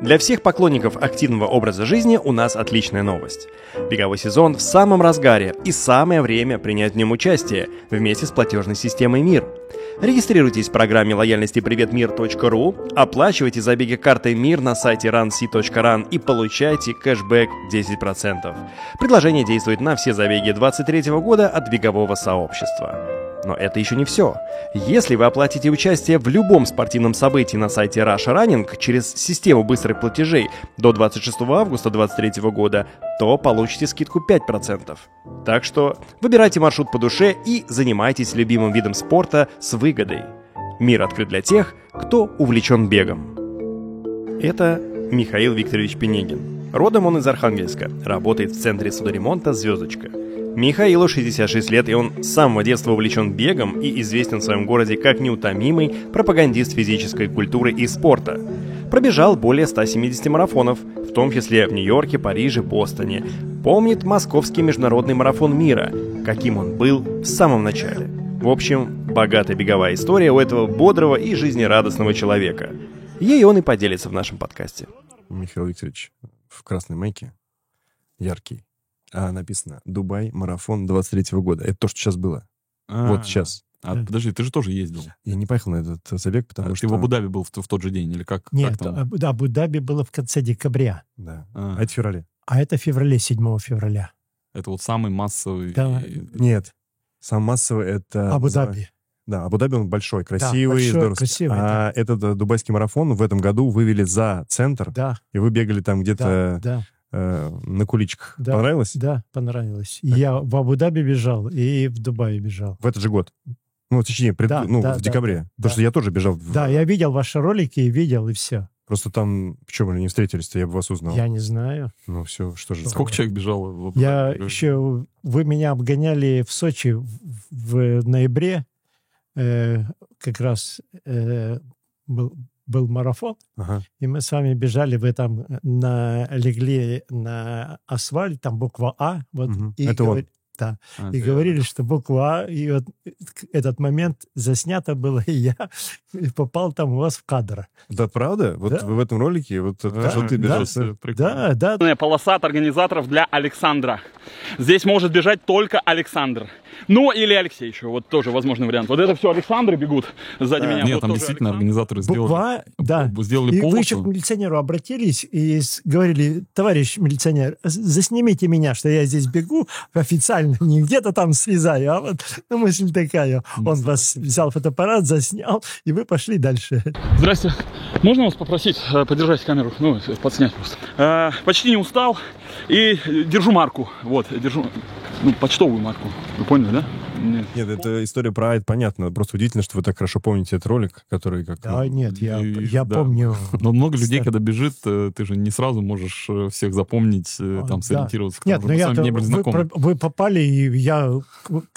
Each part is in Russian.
Для всех поклонников активного образа жизни у нас отличная новость. Беговой сезон в самом разгаре и самое время принять в нем участие вместе с платежной системой МИР. Регистрируйтесь в программе лояльности приветмир.ру, оплачивайте забеги картой МИР на сайте runc.run и получайте кэшбэк 10%. Предложение действует на все забеги 2023 года от бегового сообщества. Но это еще не все. Если вы оплатите участие в любом спортивном событии на сайте Russia Running через систему быстрых платежей до 26 августа 2023 года, то получите скидку 5%. Так что выбирайте маршрут по душе и занимайтесь любимым видом спорта с выгодой. Мир открыт для тех, кто увлечен бегом. Это Михаил Викторович Пенегин. Родом он из Архангельска, работает в центре судоремонта «Звездочка». Михаилу 66 лет, и он с самого детства увлечен бегом и известен в своем городе как неутомимый пропагандист физической культуры и спорта. Пробежал более 170 марафонов, в том числе в Нью-Йорке, Париже, Бостоне. Помнит московский международный марафон мира, каким он был в самом начале. В общем, богатая беговая история у этого бодрого и жизнерадостного человека. Ей он и поделится в нашем подкасте. Михаил Викторович в красной майке, яркий, а, написано «Дубай, марафон 23 года». Это то, что сейчас было. А, Вот сейчас. А, подожди, ты же тоже ездил. Я не поехал на этот забег, потому А что... Ты в Абу-Даби был в, в тот же день или как? Нет, как да, Абу-Даби было в конце декабря, Да. А, А это в феврале. а это в феврале, 7 февраля. это вот самый массовый. Да. Нет. Сам массовый это... Абу-Даби. Да, Абу-Даби он большой, красивый, большой, здоровский. красивый, А этот э, дубайский марафон в этом году вывели за центр, Да, и вы бегали там да, где-то да, э, на куличках. Да. Понравилось? да, понравилось. И Я в Абу-Даби бежал и в Дубае бежал. В этот же год. Ну, точнее, пред- Да, ну, да, в да, декабре. да, Потому да. что я тоже бежал. в- Да, я видел ваши ролики и видел, и все. Просто там, почему мы не встретились-то, я бы вас узнал. Я не знаю. Ну, все, что же. Сколько человек бежало? в Абу-Даби? Я еще... Вы меня обгоняли в Сочи в, в ноябре. э, как раз э, был, был марафон. Ага. И мы с вами бежали, вы там на, легли на асфальт, там буква А. Вот, Мгм. и Это он. Да, А, и ты- говорили, что буква А, и вот этот момент заснято было, и я попал там у вас в кадр. Да, правда? Вот Да. в этом ролике, вот Да, что ты да, бежал. прикольно. Да, да, Главная полоса от организаторов для Александра. Здесь может бежать только Александр. Ну, или Алексей еще, вот тоже возможный вариант. Вот это все Александры бегут сзади Да. меня. Нет, вот там действительно Александр. организаторы сделали, буква да. сделали И вы еще к полосу. милиционеру обратились и говорили, товарищ милиционер, заснимите меня, что я здесь бегу официально, не где-то там слезаю, а вот ну, мысль такая. Он вас взял фотоаппарат, заснял, и вы пошли дальше. Здрасте. Можно вас попросить э, подержать камеру? Ну, подснять просто. Э, почти не устал. И держу марку. Вот, держу. Ну, почтовую марку. Вы поняли, да? Нет. Нет, это история про Айд, понятно. Просто удивительно, что вы так хорошо помните этот ролик, который как... Да, ну, нет, я, и- я да. помню. Но много людей, когда бежит, э, ты же не сразу можешь э, всех запомнить, э, А, там, сориентироваться. Нет, уже ну я не вы, знакомы. про- вы попали, и я,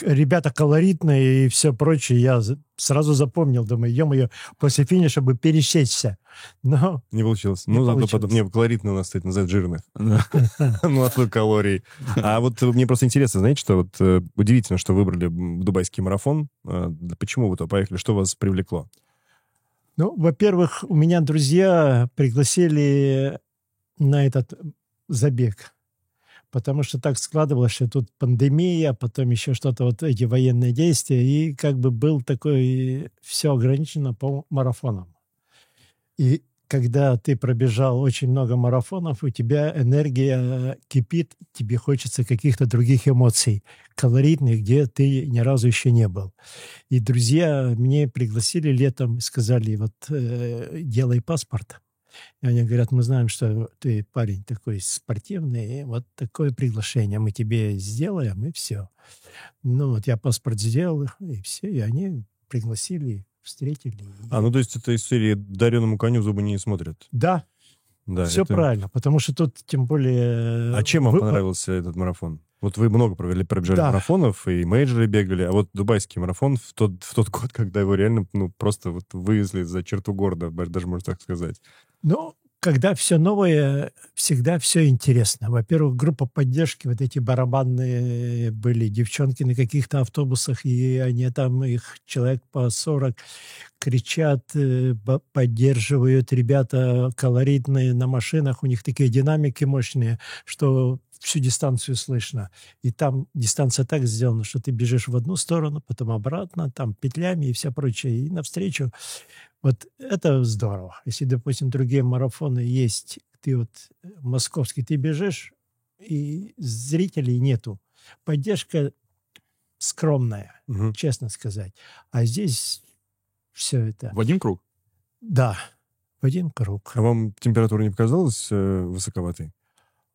ребята колоритные и все прочее, я сразу запомнил, думаю, ё-моё, после финиша бы пересечься. Но Не получилось. Не ну, зато потом... Не, колоритно у нас, кстати, называют жирных. Ну, от той калорий. А вот э, мне просто интересно, знаете, что вот э, удивительно, что выбрали дубайский марафон. Э, Почему вы туда поехали? Что вас привлекло? Ну, во-первых, у меня друзья пригласили на этот забег, потому что так складывалось, что тут пандемия, потом еще что-то, вот эти военные действия, и как бы был такой, все ограничено по марафонам. И когда ты пробежал очень много марафонов, у тебя энергия кипит, тебе хочется каких-то других эмоций, колоритных, где ты ни разу еще не был. И друзья мне пригласили летом и сказали, вот э, делай паспорт. И они говорят, мы знаем, что ты парень такой спортивный, вот такое приглашение мы тебе сделаем, и все. Ну вот я паспорт сделал, и все, и они пригласили, встретили. А, ну, то есть это из серии «Дареному коню зубы не смотрят». Да, Да, все это- правильно, потому что тут тем более... А чем вам вы- понравился этот марафон? Вот вы много провели, пробежали Да. марафонов, и мейджоры бегали, а вот дубайский марафон в тот, в тот год, когда его реально, ну, просто вот вывезли за черту города, даже можно так сказать. Ну, когда все новое, всегда все интересно. Во-первых, группа поддержки, вот эти барабанные были девчонки на каких-то автобусах, и они там, их человек по 40, кричат, э, поддерживают. Ребята колоритные на машинах, у них такие динамики мощные, что всю дистанцию слышно. И там дистанция так сделана, что ты бежишь в одну сторону, потом обратно, там петлями и все прочее, и навстречу. Вот это здорово. Если, допустим, другие марафоны есть, ты вот э, московский, ты бежишь, и зрителей нету. Поддержка скромная, Мгм. честно сказать. А здесь все это... В один круг? Да, в один круг. А вам температура не показалась э, высоковатой?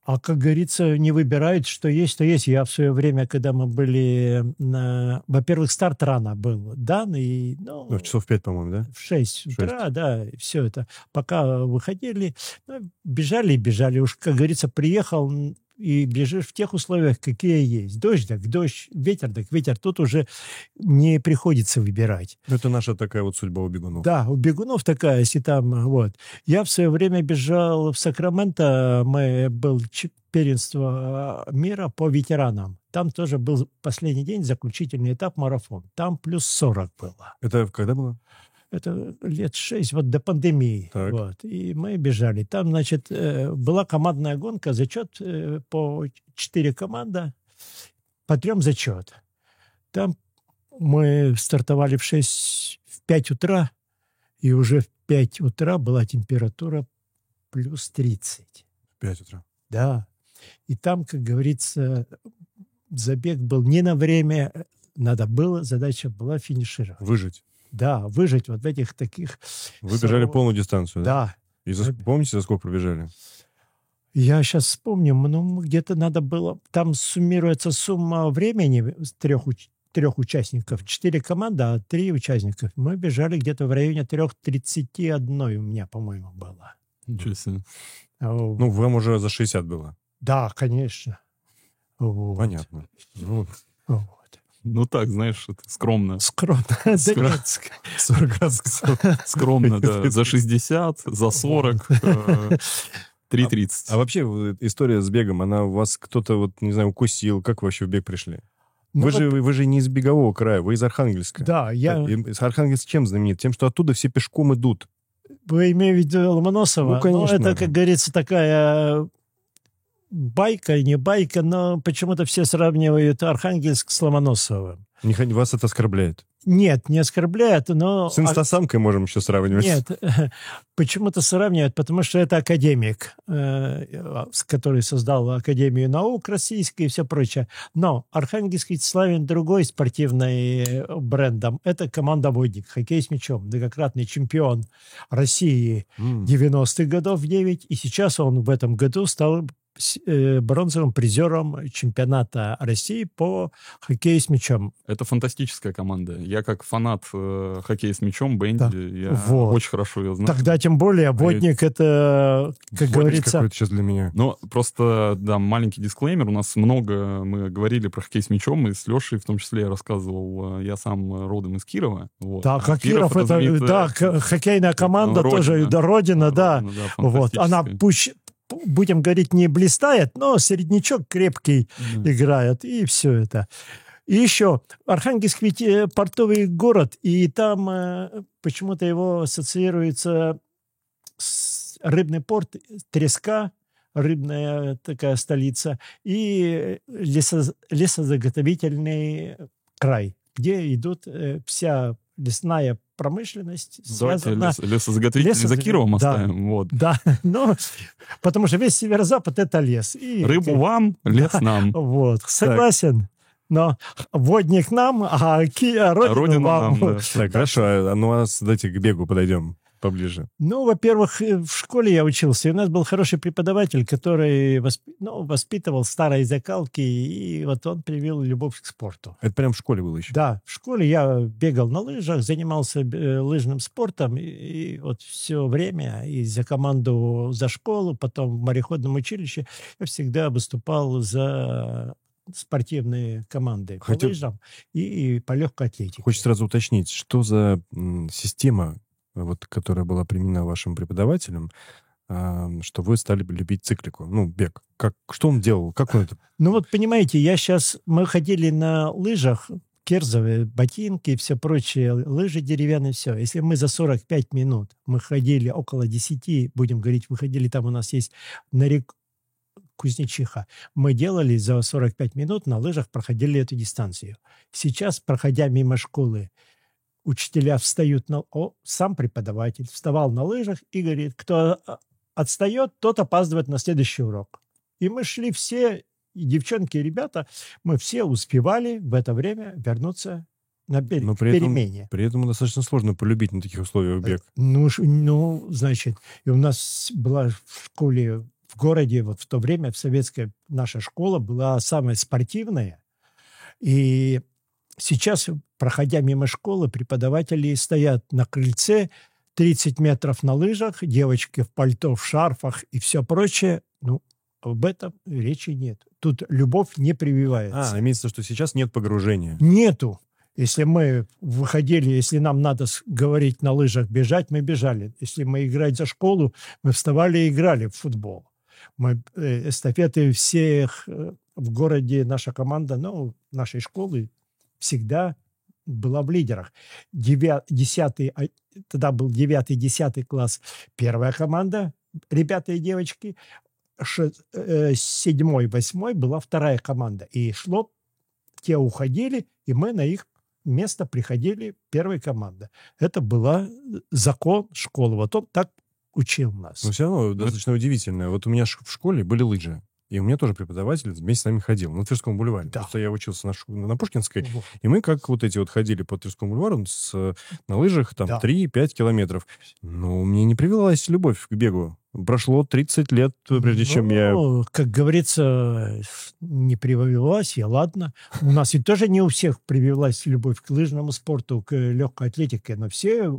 А, как говорится, не выбирают, что есть, то есть. Я в свое время, когда мы были на... Во-первых, старт рано был дан, и, ну, Ну, часов пять, по-моему, да? в 6 утра, да, все это. Пока выходили, ну, бежали и бежали. Уж, как говорится, приехал и бежишь в тех условиях, какие есть. Дождь, так дождь, ветер, так ветер. Тут уже не приходится выбирать. Это наша такая вот судьба у бегунов. Да, у бегунов такая, если там, вот. Я в свое время бежал в Сакраменто, мы был первенство а, мира по ветеранам. Там тоже был последний день, заключительный этап, марафон. Там плюс 40 было. Это когда было? Это лет шесть, вот до пандемии. Так. Вот. И мы бежали. Там, значит, э, была командная гонка, зачет э, по четыре команда, по трем зачет. Там мы стартовали в 6, в 5 утра, и уже в 5 утра была температура плюс 30. В пять утра. Да. И там, как говорится, забег был не на время, надо было, задача была финишировать. Выжить. Да, выжить вот в этих таких... Вы бежали полную дистанцию, да? Да. И за- помните, за сколько пробежали? Я сейчас вспомню, ну, где-то надо было... Там суммируется сумма времени с трех, уч- трех участников. Четыре команды, а три участников. Мы бежали где-то в районе 3.31 у меня, по-моему, было. Ничего себе. О, Ну, вам уже за 60 было. да, конечно. Вот. Понятно. Ну, Вот. Ну так, знаешь, это скромно. Скромно. Да Скромно. нет, ск- 40 градусов. Скромно, да. За 60, за 40, э, 3.30. А вообще вот история с бегом, она у вас кто-то, вот, не знаю, укусил? Как вы вообще в бег пришли? Ну, вы, вот, же, вы же не из бегового края, вы из Архангельска. Да, я... С Архангельск чем знаменит? Тем, что оттуда все пешком идут. Вы имеете в виду Ломоносова? Ну, конечно. это, как говорится, такая байка, не байка, но почему-то все сравнивают Архангельск с Ломоносовым. Вас это оскорбляет. Нет, не оскорбляют, но... С инстасамкой можем еще сравнивать. Нет, почему-то сравнивают, потому что это академик, э, который создал Академию наук российской и все прочее. Но Архангельский славен другой спортивный э, брендом. Это команда «Водник», хоккей с мячом, многократный чемпион России М. 90-х годов 9, и сейчас он в этом году стал бронзовым призером чемпионата России по хоккею с мячом. Это фантастическая команда. Я как фанат э, хоккея с мячом, Бенди, Да. я Вот. очень хорошо ее знаю. Тогда тем более водник это, как Водник говорится, какой-то сейчас для меня. Но просто, да, маленький дисклеймер. У нас много, мы говорили про хоккей с мячом, и с Лешей в том числе я рассказывал. э, Я сам э, родом из Кирова. Вот. Да, А как Киров, это, знаменитая- да, хоккейная команда Родина. тоже, да, Родина, да. Родина, да, Вот, она, пусть, будем говорить, не блистает, но середнячок крепкий Да. играет, и все это. И еще, Архангельск ведь э, портовый город, и там э, почему-то его ассоциируется с рыбный порт, треска, рыбная такая столица, и лесо- лесозаготовительный край, где идут э, вся лесная промышленность, Давайте связана... лес- лесозаготовительный за лесозаг- Кировом да. оставим. Вот. Да, ну, потому что весь северо-запад это лес. И, Рыбу вам, лес нам. Вот, согласен. Но водник нам, а ки- а родина, Родина вам. нам, да. Так, хорошо, а ну а давайте к бегу подойдем поближе. Ну, во-первых, э, в школе я учился, и у нас был хороший преподаватель, который воспи- ну, воспитывал старые закалки, и вот он привил любовь к спорту. Это прям в школе было еще. Да, в школе я бегал на лыжах, занимался э, лыжным спортом, и, и вот все время, и за команду за школу, потом в мореходном училище, я всегда выступал за спортивные команды по Хотел- лыжам и, и по легкой атлетике. Хочется сразу уточнить, что за система, вот, которая была применена вашим преподавателем, а, что вы стали любить циклику, ну, бег. Как, что он делал? Как он это... Ну вот, понимаете, я сейчас... Мы ходили на лыжах, керзовые ботинки и все прочее, лыжи деревянные, все. Если мы за 45 минут, мы ходили около 10, будем говорить, выходили, там у нас есть на рек Кузнечиха, мы делали за 45 минут на лыжах, проходили эту дистанцию. Сейчас, проходя мимо школы, учителя встают на... О, сам преподаватель вставал на лыжах и говорит, кто а, отстает, тот опаздывает на следующий урок. И мы шли все, и девчонки, и ребята, мы все успевали в это время вернуться на пер... Но при этом, перемене. при этом достаточно сложно полюбить на таких условиях бег. Ну, ну, значит, и у нас была в школе, в городе, вот в то время, в советское, наша школа была самая спортивная. И сейчас, проходя мимо школы, преподаватели стоят на крыльце, 30 метров на лыжах, девочки в пальто, в шарфах и все прочее. Ну, об этом речи нет. Тут любовь не прививается. А, имеется что сейчас нет погружения. Нету. Если мы выходили, если нам надо говорить на лыжах бежать, мы бежали. Если мы играть за школу, мы вставали и играли в футбол. Мы э, эстафеты всех э, в городе, наша команда, ну, нашей школы всегда была в лидерах. Девя- десятый, а, тогда был девятый, десятый класс, первая команда, ребята и девочки. Ше- э, седьмой, восьмой была вторая команда. И шло те уходили, и мы на их место приходили первой команда. Это была закон школы. Вот он так учил нас. Но все равно достаточно удивительно. Вот у меня в школе были лыжи. И у меня тоже преподаватель вместе с нами ходил на Тверском бульваре. Да. Просто я учился на, ш- на Пушкинской. И мы как вот эти вот ходили по Тверскому бульвару с, на лыжах там Да. 3-5 километров. Но мне не привелась любовь к бегу. Прошло 30 лет, прежде чем я... Ну, как говорится, не привелась, я ладно. У нас ведь тоже не у всех привелась любовь к лыжному спорту, к легкой атлетике, но все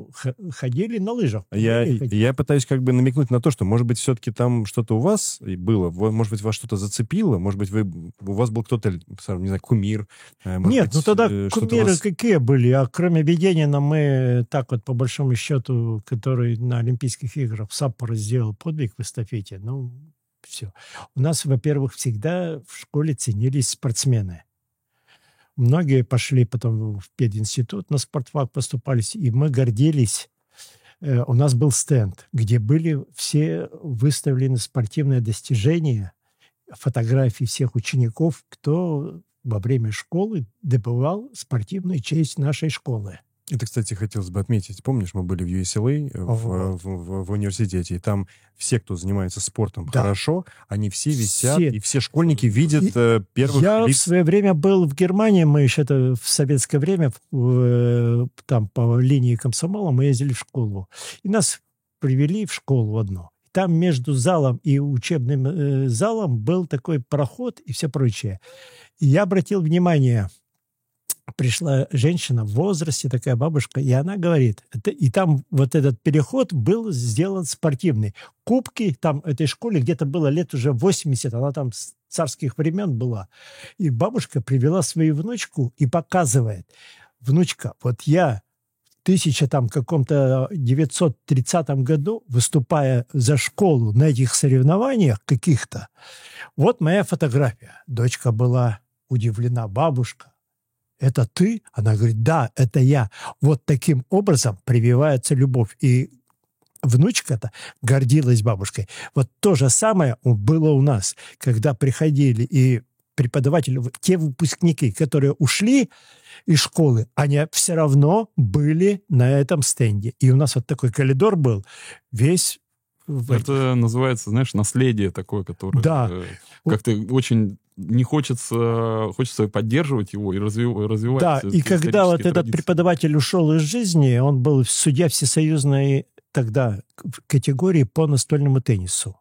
ходили на лыжах. Я, я пытаюсь как бы намекнуть на то, что, может быть, все-таки там что-то у вас было, может быть, вас что-то зацепило, может быть, вы, у вас был кто-то, не знаю, кумир. э, Нет, быть, ну тогда э, кумиры вас- какие были, а кроме Веденина мы так вот, по большому счету, который на Олимпийских играх Саппоро сделал подвиг в эстафете, ну, все. У нас, во-первых, всегда в школе ценились спортсмены. Многие пошли потом в пединститут, на спортфак поступались, и мы гордились. Э, У нас был стенд, где были все выставлены спортивные достижения, фотографии всех учеников, кто во время школы добывал спортивную честь нашей школы. Это, кстати, хотелось бы отметить. Помнишь, мы были в USLA, э, в, в- в- в университете, и там все, кто занимается спортом Да. хорошо, они все висят, Все. и все школьники видят И э, первых Я в лиц. свое время был в Германии, мы еще это в советское время, в- там по линии комсомола мы ездили в школу. И нас привели в школу одну. Там между залом и учебным э, залом был такой проход и все прочее. И я обратил внимание, пришла женщина в возрасте, такая бабушка, и она говорит, и там вот этот переход был сделан спортивный. Кубки там этой школе где-то было лет уже 80, она там с царских времен была. И бабушка привела свою внучку и показывает, внучка, вот я в тысяча там каком-то 930 году, выступая за школу на этих соревнованиях каких-то, вот моя фотография. Дочка была удивлена, бабушка, это ты? Она говорит, да, это я. Вот таким образом прививается любовь. И внучка-то гордилась бабушкой. Вот то же самое было у нас, когда приходили и преподаватели, те выпускники, которые ушли из школы, они все равно были на этом стенде. И у нас вот такой коридор был, весь... Это называется, знаешь, наследие такое, которое Да. э, как-то очень не хочется, хочется поддерживать его и разви- развивать. Да, и когда вот исторические этот традиции. преподаватель ушел из жизни, он был судья всесоюзной тогда категории по настольному теннису.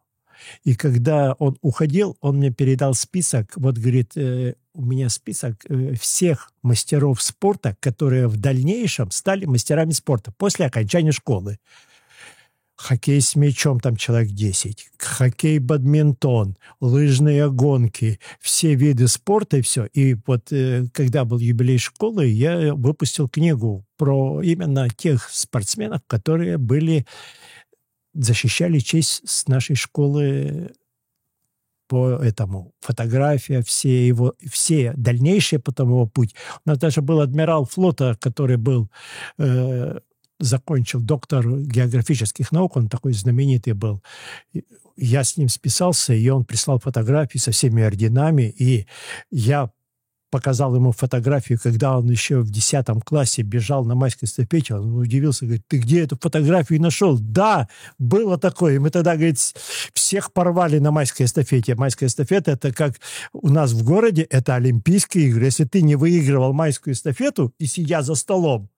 И когда он уходил, он мне передал список, вот говорит, э, у меня список э, всех мастеров спорта, которые в дальнейшем стали мастерами спорта после окончания школы. Хоккей с мячом там человек 10, хоккей, бадминтон, лыжные гонки, все виды спорта и все. И вот э, когда был юбилей школы, я выпустил книгу про именно тех спортсменов, которые были защищали честь с нашей школы по этому. Фотография, все его, все дальнейшие потом его путь. У нас даже был адмирал флота, который был, э, закончил доктор географических наук, он такой знаменитый был. Я с ним списался, и он прислал фотографии со всеми орденами, и я показал ему фотографию, когда он еще в 10 классе бежал на майской эстафете, он удивился, говорит, ты где эту фотографию нашел? Да, было такое. Мы тогда, говорит, всех порвали на майской эстафете. Майская эстафета – это как у нас в городе, это Олимпийские игры. Если ты не выигрывал майскую эстафету и сидя за столом,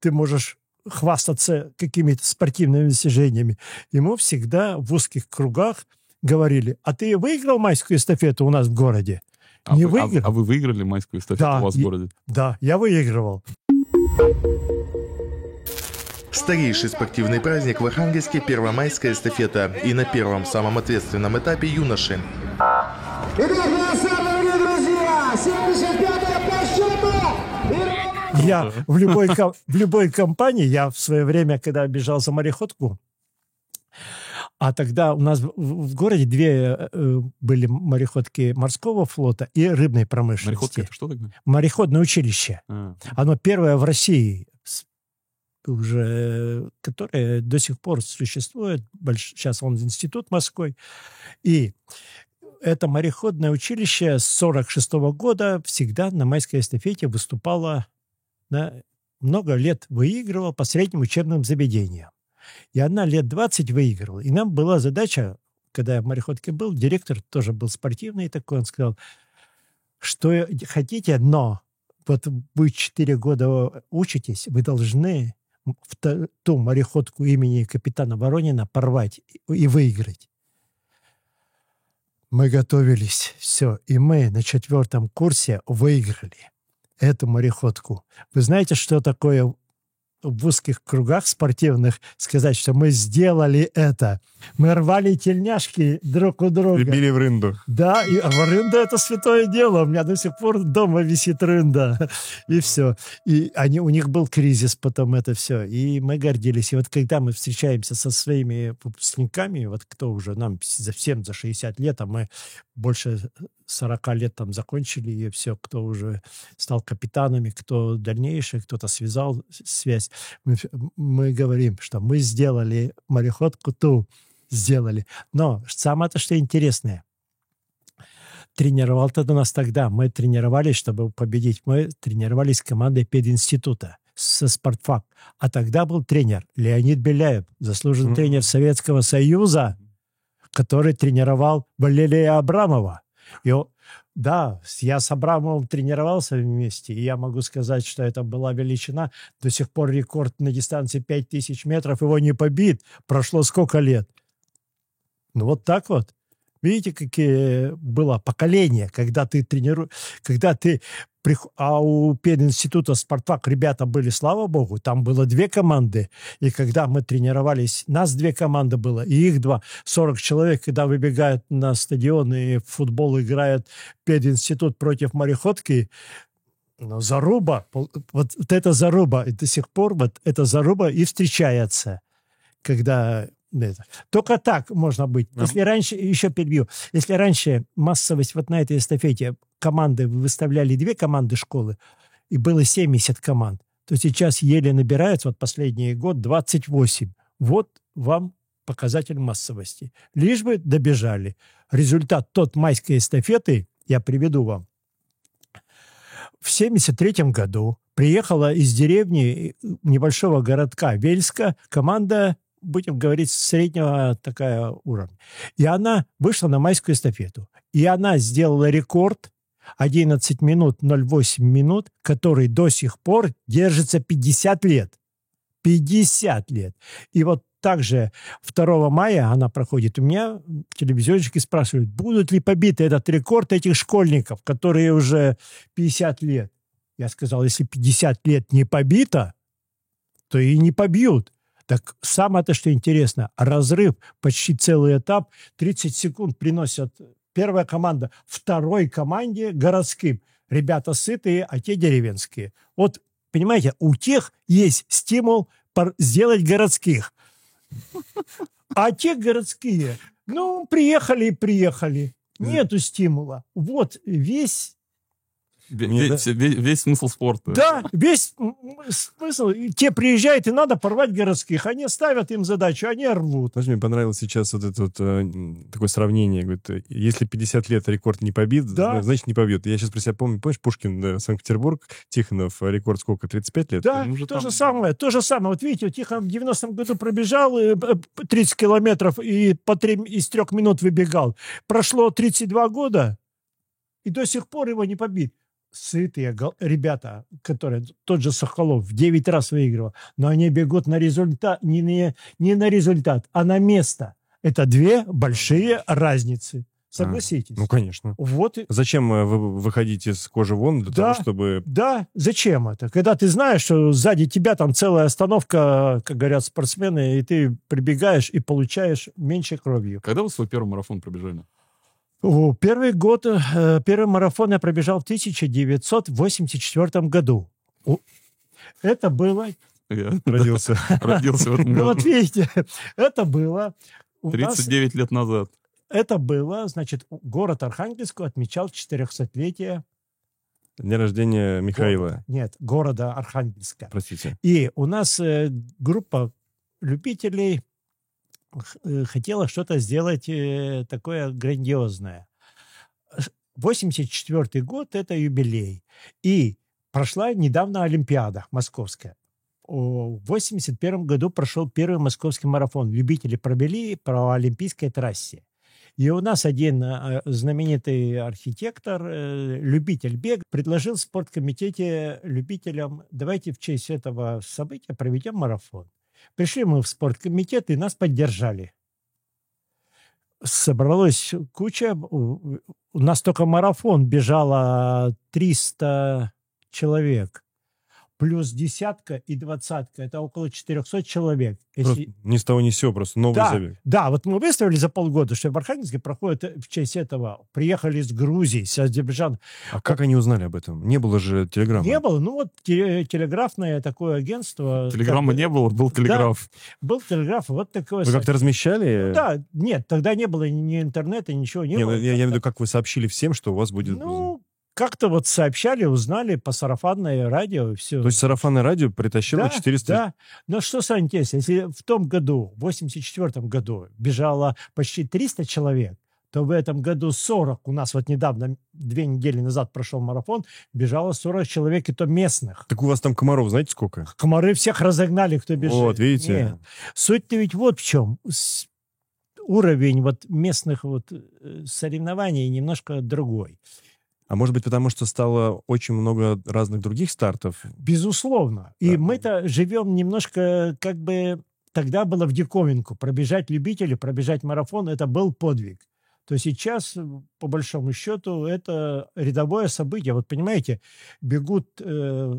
ты можешь хвастаться какими-то спортивными достижениями. Ему всегда в узких кругах говорили, а ты выиграл майскую эстафету у нас в городе? А Не вы, а- выиграл? а вы выиграли майскую эстафету Да, у вас в городе? Да, я выигрывал. Старейший спортивный праздник в Архангельске – Первомайская эстафета. И на первом, самом ответственном этапе юноши. Итак, Я в любой, в любой компании, я в свое время, когда бежал за мореходку, а тогда у нас в, городе две э, были мореходки морского флота и рыбной промышленности. Мореходка это что такое? Мореходное училище. А, Оно первое в России, уже, которое до сих пор существует. Сейчас он институт морской. И это мореходное училище с 46 года всегда на майской эстафете выступало, на, много лет выигрывало по средним учебным заведениям. И она лет 20 выигрывала. И нам была задача, когда я в мореходке был, директор тоже был спортивный такой, он сказал, что хотите, но вот вы 4 года учитесь, вы должны в ту мореходку имени капитана Воронина порвать и выиграть. Мы готовились, все, и мы на четвертом курсе выиграли эту мореходку. Вы знаете, что такое в узких кругах спортивных сказать, что мы сделали это? Мы рвали тельняшки друг у друга. Били в рынду. Да, и а рында это святое дело. У меня до сих пор дома висит рында. И все. И они, у них был кризис потом это все. И мы гордились. И вот когда мы встречаемся со своими выпускниками, вот кто уже нам совсем за 60 лет, а мы больше 40 лет там закончили, и все, кто уже стал капитанами, кто дальнейший, кто-то связал связь, мы, мы говорим, что мы сделали мореходку ту, сделали. Но самое-то, что интересное, тренировал тогда нас тогда. Мы тренировались, чтобы победить. Мы тренировались с командой пединститута со спортфак. А тогда был тренер Леонид Беляев, заслуженный Мгм. тренер Советского Союза, который тренировал Валерия Абрамова. И он- да, я с Абрамовым тренировался вместе, и я могу сказать, что это была величина. До сих пор рекорд на дистанции 5000 метров его не побит. Прошло сколько лет? Ну, вот так вот. Видите, какие было поколение, когда ты тренируешь, когда ты... А у пединститута «Спартак» ребята были, слава богу, там было две команды. И когда мы тренировались, нас две команды было, и их два. 40 человек, когда выбегают на стадион и в футбол играет пединститут против мореходки, ну, заруба, вот это заруба, и до сих пор вот эта заруба и встречается, когда это. Только так можно быть. Если раньше, еще перебью, если раньше массовость вот на этой эстафете команды выставляли две команды школы, и было 70 команд, то сейчас еле набирается, вот последний год 28. Вот вам показатель массовости. Лишь бы добежали. Результат тот майской эстафеты, я приведу вам. В 73 году приехала из деревни э, небольшого городка Вельска команда, будем говорить, среднего такая уровня. И она вышла на майскую эстафету. И она сделала рекорд 11 минут 08 минут, который до сих пор держится 50 лет. 50 лет. И вот также 2 мая она проходит. У меня телевизионщики спрашивают, будут ли побиты этот рекорд этих школьников, которые уже 50 лет. Я сказал, если 50 лет не побито, то и не побьют. Так самое-то, что интересно, разрыв, почти целый этап, 30 секунд приносят первая команда второй команде городским. Ребята сытые, а те деревенские. Вот, понимаете, у тех есть стимул сделать городских. А те городские, ну, приехали и приехали. Нету стимула. Вот весь Ве- Мне, Весь, ве- весь смысл спорта. Да, весь смысл. Те приезжают, и надо порвать городских. Они ставят им задачу, они рвут. Знаешь, мне понравилось сейчас вот это вот э, такое сравнение. Говорит, э, если 50 лет рекорд не побит, Да. э, значит не побьет. Я сейчас про себя помню, помнишь, Пушкин, э, Санкт-Петербург, Тихонов, рекорд сколько, 35 лет? Да, уже то там- же самое, то же самое. Вот видите, вот Тихон в 90-м году пробежал э, п- 30 километров и по 3, из трех минут выбегал. Прошло 32 года, и до сих пор его не побит. Сытые ребята, которые, тот же Соколов, в 9 раз выигрывал, но они бегут на результат, не, не, не на результат, а на место. Это две большие разницы. Согласитесь? Ну, конечно. Вот и- Зачем э, вы выходить из кожи вон для Да. того, чтобы... Да, зачем это? Когда ты знаешь, что сзади тебя там целая остановка, как говорят спортсмены, и ты прибегаешь и получаешь меньше кровью. Когда вы свой первый марафон пробежали? Первый год, э, первый марафон я пробежал в 1984 году. Это было, Я Родился. родился в этом ну вот году. видите, это было, у нас, 39 лет назад. это было, значит, город Архангельск отмечал 400-летие День рождения Михаила. города. Нет, города Архангельска. Простите. И у нас э, группа любителей хотела что-то сделать э, такое грандиозное. 84 год – это юбилей. И прошла недавно Олимпиада московская. В 81 году прошел первый московский марафон. Любители пробили по Олимпийской трассе. И у нас один э, знаменитый архитектор, э, любитель бега, предложил в спорткомитете любителям, давайте в честь этого события проведем марафон. Пришли мы в спорткомитет, и нас поддержали. Собралась куча. У нас только марафон бежало 300 человек. Плюс десятка и двадцатка. Это около 400 человек. Просто Если- ни с того ни с сего, просто новый да, забег. да, вот мы выставили за полгода, что в Архангельске проходит э, в честь этого. Приехали из Грузии, с Азербайджана. А как они узнали об этом? Не было же телеграммы. Не было, ну вот теле- телеграфное такое агентство. Телеграммы как- не было, был телеграф. Был телеграф, вот такое. Вы как-то размещали? Да, нет, тогда не было ни интернета, ничего не, Не, было. ну, я, я имею в виду, как вы сообщили всем, что у вас будет... Ну, как-то вот сообщали, узнали по сарафанное радио и все. То есть сарафанное радио притащило да, 400... Да, но что самое интересное, если в том году, в 84 году, бежало почти 300 человек, то в этом году 40, у нас вот недавно, две недели назад прошел марафон, бежало 40 человек, и то местных. Так у вас там комаров знаете сколько? Комары всех разогнали, кто бежит. Вот, видите? Нет. Суть-то ведь вот в чем. Уровень вот местных вот э, соревнований немножко другой. А может быть, потому что стало очень много разных других стартов? Безусловно. И Да. мы-то живем немножко как бы... Тогда было в диковинку. Пробежать любители, пробежать марафон – это был подвиг. То сейчас, по большому счету, это рядовое событие. Вот понимаете, бегут, э,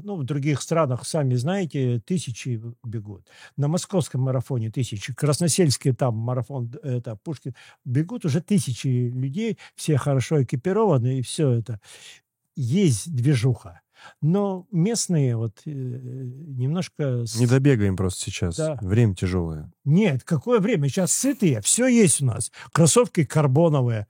ну, в других странах, сами знаете, тысячи бегут. На московском марафоне тысячи. Красносельский там марафон, это Пушкин. Бегут уже тысячи людей, все хорошо экипированы, и все это. Есть движуха. Но местные вот э, немножко... с- Не добегаем просто сейчас. Да. Время тяжелое. Нет, какое время? Сейчас сытые, все есть у нас. Кроссовки карбоновые.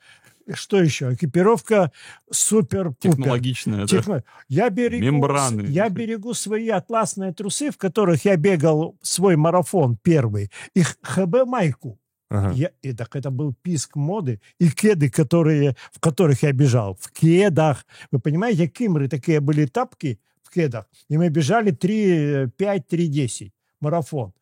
Что еще? Экипировка супер-пупер. Технологичное. да. Техно- Я берегу, Мембраны. я берегу свои атласные трусы, в которых я бегал свой марафон первый, и ХБ-майку. Ага. Я, и так это был писк моды. И кеды, которые, в которых я бежал. В кедах. Вы понимаете, кимры такие были тапки в кедах. И мы бежали 3, 5, 3, 10. Марафон.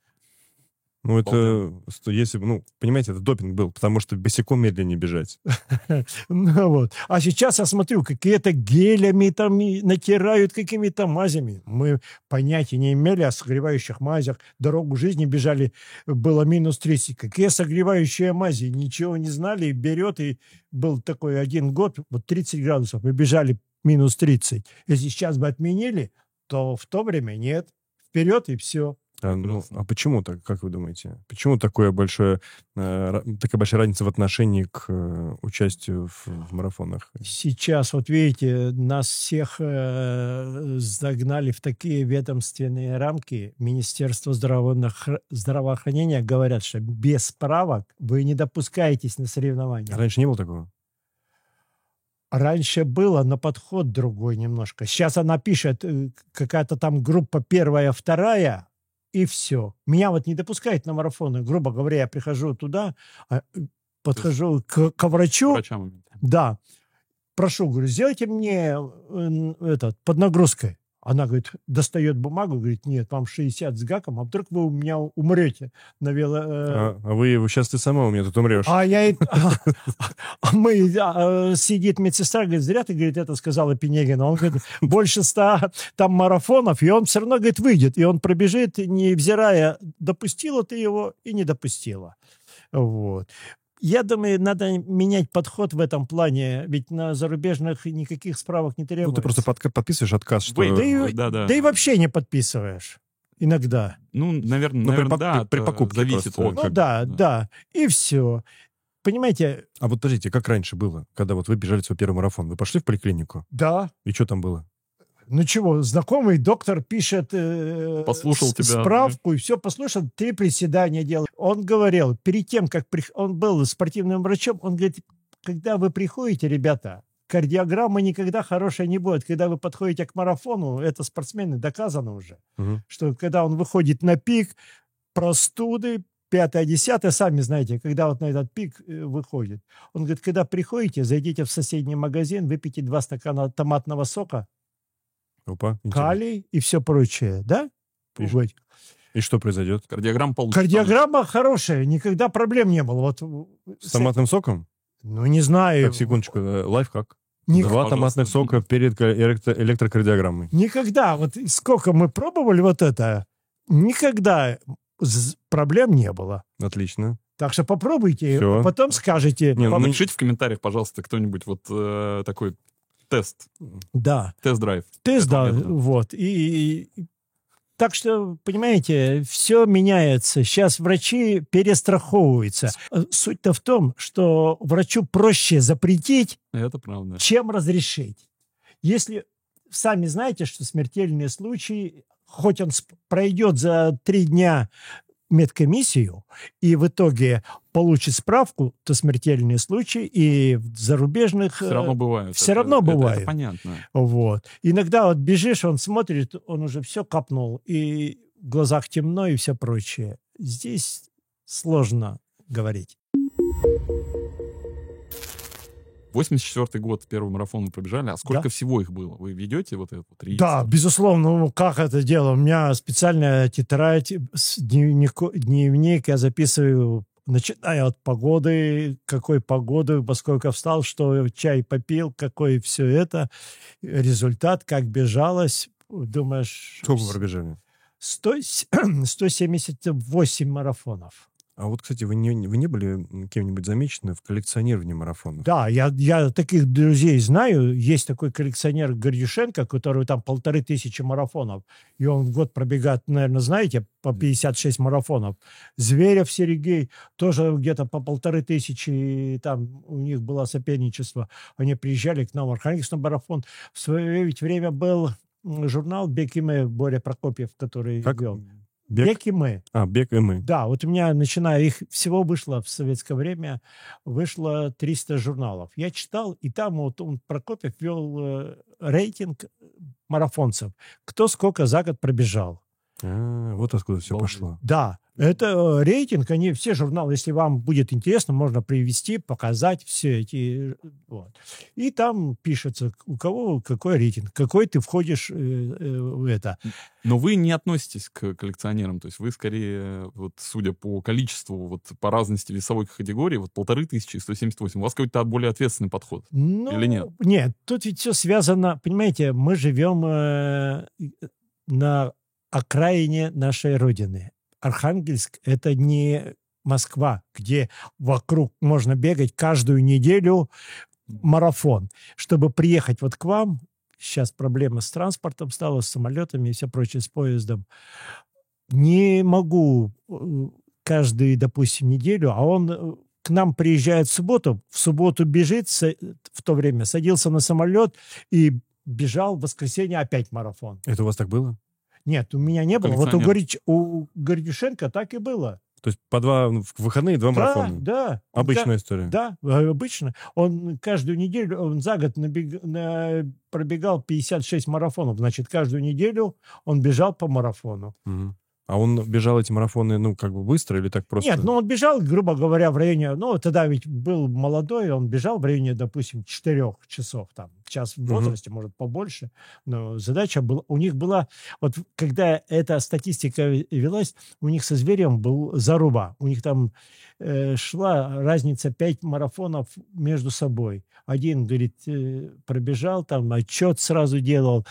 Ну, это, сто- если, ну, понимаете, это допинг был, потому что босиком медленнее бежать. Ну, вот. А сейчас я смотрю, какие-то гелями там натирают какими-то мазями. Мы понятия не имели о согревающих мазях. Дорогу жизни бежали, было минус 30. Какие согревающие мази? Ничего не знали. И берет, и был такой один год, вот 30 градусов. Мы бежали минус 30. Если сейчас бы отменили, то в то время нет. Вперед и все. А, ну, а почему так, как вы думаете? Почему такое большое, э, такая большая разница в отношении к э, участию в, в марафонах? Сейчас, вот видите, нас всех э, загнали в такие ведомственные рамки. Министерство здравоохр- здравоохранения говорят, что без справок вы не допускаетесь на соревнования. Раньше не было такого? Раньше было, но подход другой немножко. Сейчас она пишет, э, какая-то там группа первая, вторая, и все. Меня вот не допускают на марафоны. Грубо говоря, я прихожу туда, а, э, подхожу к, ко врачу, Врачам. да, прошу, говорю, сделайте мне э, этот, под нагрузкой. Она, говорит, достает бумагу, говорит, нет, вам 60 с гаком, а вдруг вы у меня умрете на вело... э, А, а вы, сейчас ты сама у меня тут умрешь. а я... а мы... а, Сидит медсестра, говорит, зря ты, говорит, это сказала Пенегина. Он говорит, больше ста там марафонов, и он все равно, говорит, выйдет. И он пробежит, невзирая, допустила ты его и не допустила. Вот. Я думаю, надо менять подход в этом плане, ведь на зарубежных никаких справок не Ну, требуется. ты просто подка- подписываешь отказ, что... Wait, Да и, Да, да. да и вообще не подписываешь иногда. Ну, наверное, Ну, при наверное пок- да, при это покупке зависит просто, от... Ну как- да, да. да, и все. Понимаете, А вот подождите, как раньше было, когда вот вы бежали свой первый марафон? Вы пошли в поликлинику? да, И что там было? Ну чего, знакомый доктор пишет э, Послушал тебя, справку и все послушал, три приседания делал. Он говорил, перед тем, как при- он был спортивным врачом, он говорит, когда вы приходите, ребята, кардиограмма никогда хорошая не будет. Когда вы подходите к марафону, это спортсмены доказано уже, Мгм. что когда он выходит на пик, простуды, пятое, десятое, сами знаете, когда вот на этот пик э, выходит. Он говорит, когда приходите, зайдите в соседний магазин, выпейте два стакана томатного сока, Опа, интересно. калий и все прочее, да? И Вот. И что произойдет? Кардиограмма получится. Кардиограмма хорошая, никогда проблем не было. Вот, С с- томатным соком? Ну, не знаю. Так, секундочку, э, лайфхак. Ник- Два Пожалуйста. томатных сока перед ка- электро- электрокардиограммой. Никогда, вот сколько мы пробовали вот это, никогда проблем не было. Отлично. Так что попробуйте, Всё. потом скажете. Не, ну, Напишите в комментариях, пожалуйста, кто-нибудь вот э, такой тест, Да, тест-драйв. тест, да, вот. И, и- так что, понимаете, все меняется. Сейчас врачи перестраховываются. Э, Суть-то в том, что врачу проще запретить, Это правда. чем разрешить. Если сами знаете, что смертельные случаи, хоть он пройдет за три дня медкомиссию и в итоге получит справку, то смертельные случаи и в зарубежных... Все равно бывает. всё Это- равно это- это бывает. понятно. Вот. Иногда вот бежишь, он смотрит, он уже все капнул, и в глазах темно и все прочее. Здесь сложно говорить. 84 год первый марафон вы пробежали, а сколько Да. всего их было? Вы ведете вот этот вот реестр? Да, безусловно. Ну, как это дело? У меня специальная тетрадь, с дневнику- дневник, я записываю, начиная от погоды, какой погоды, во сколько встал, что чай попил, какое все это, результат, как бежалось. Думаешь, Сколько вы пробежали? 100 178 марафонов. А вот, кстати, вы не, вы не были кем-нибудь замечены в коллекционировании марафонов? Да, я, я таких друзей знаю. Есть такой коллекционер Гордюшенко, который там полторы тысячи марафонов. И он в год пробегает, наверное, знаете, по 56 марафонов. Зверев Сергей тоже где-то по полторы тысячи. И там у них было соперничество. Они приезжали к нам в Архангельск на марафон. В свое ведь время был журнал «Бег и мы» Боря Прокопьев, который Как? вел. Бег? «Бег и мы». А, бег и мы. Да, вот у меня, начиная, их всего вышло в советское время, вышло 300 журналов. Я читал, и там вот он, Прокопьев, вел э, рейтинг марафонцев. Кто сколько за год пробежал. А, вот откуда все Обалдеть. пошло. Да, это э, рейтинг, они все журналы, если вам будет интересно, можно привести, показать все эти. э, Вот. И там пишется, у кого какой рейтинг, какой ты входишь э, э, в это. Но вы не относитесь к коллекционерам, то есть вы скорее, вот судя по количеству, вот по разности весовой категории, вот полторы тысячи и 178, у вас какой-то более ответственный подход. Ну, Или нет? Нет, тут ведь все связано, понимаете, мы живем э, на окраине нашей Родины. Архангельск – это не Москва, где вокруг можно бегать каждую неделю марафон. Чтобы приехать вот к вам, сейчас проблема с транспортом стала, с самолетами и все прочее, с поездом. не могу э, каждую, допустим, неделю, а он э, к нам приезжает в субботу, в субботу бежит, са- в то время садился на самолет и бежал в воскресенье опять марафон. Это у вас так было? Нет, у меня не было. Вот у. Горич, у Гордюшенко так и было. То есть по два ну, в выходные два Да, марафона? да. Обычная история. Да, э, обычно. Он каждую неделю, он за год набег- на- пробегал 56 марафонов. Значит, каждую неделю он бежал по марафону. Мгм. А он бежал эти марафоны, ну, как бы быстро или так просто? Нет, ну он бежал, грубо говоря, в районе, ну тогда ведь был молодой, он бежал в районе, допустим, 4 часов, там, час в возрасте, может, побольше. Но задача была, у них была, вот когда эта статистика велась, у них со зверем был заруба. У них там э, шла разница 5 марафонов между собой. Один, говорит, э, пробежал, там отчет сразу делал.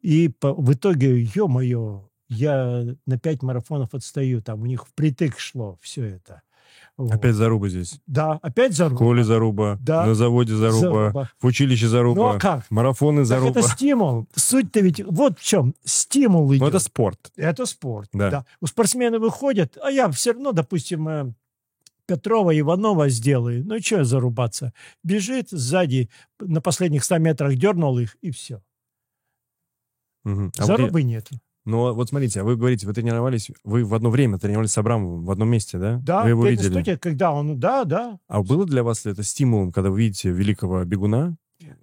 И по- в итоге, ё-моё, я на 5 марафонов отстаю. Там у них впритык шло все это. Вот. Опять заруба здесь. Да, опять В заруба. школе заруба, Да. на заводе заруба, Заруба. в училище заруба, Ну а как? марафоны Так заруба. это стимул. Суть-то ведь вот в чем. Стимул идет. Ну, это спорт. Это спорт. Да. Да. У спортсмена выходят, а я все равно, допустим, э, Петрова, Иванова сделаю. Ну, что зарубаться? Бежит сзади, на последних 100 метрах дернул их, и все. Мгм. А вот я- Зарубы нет. А вот смотрите, а вы говорите, вы тренировались, вы в одно время тренировались с Абрамовым в одном месте, да? Да, Вы его в видели. институте, когда он, да, да, А было для вас ли это стимулом, когда вы видите великого бегуна?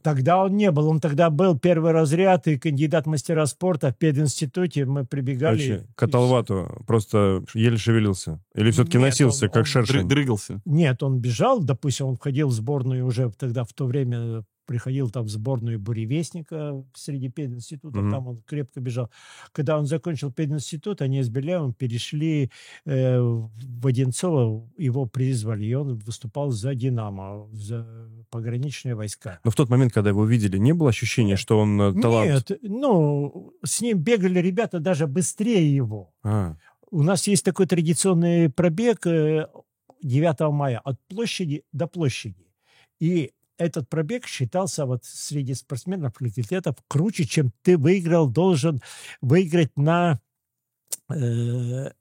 Тогда он не был. Он тогда был первый разряд и кандидат мастера спорта в пединституте. Мы прибегали. Короче, Каталвату просто еле шевелился? Или все-таки Нет, носился, он- как он шершень? Дрыгался. Нет, он бежал, допустим, он входил в сборную уже тогда в то время приходил там в сборную буревестника среди пединститутов, Мгм. там он крепко бежал. Когда он закончил пединститут, они с Беляевым перешли э, в Одинцово, его призвали, и он выступал за «Динамо», за пограничные войска. Но в тот момент, когда его увидели, не было ощущения, что он э, талант? Нет, ну, с ним бегали ребята даже быстрее его. А, У нас есть такой традиционный пробег э, 9 мая от площади до площади. И этот пробег считался вот среди спортсменов факультетов круче, чем ты выиграл, должен выиграть на э,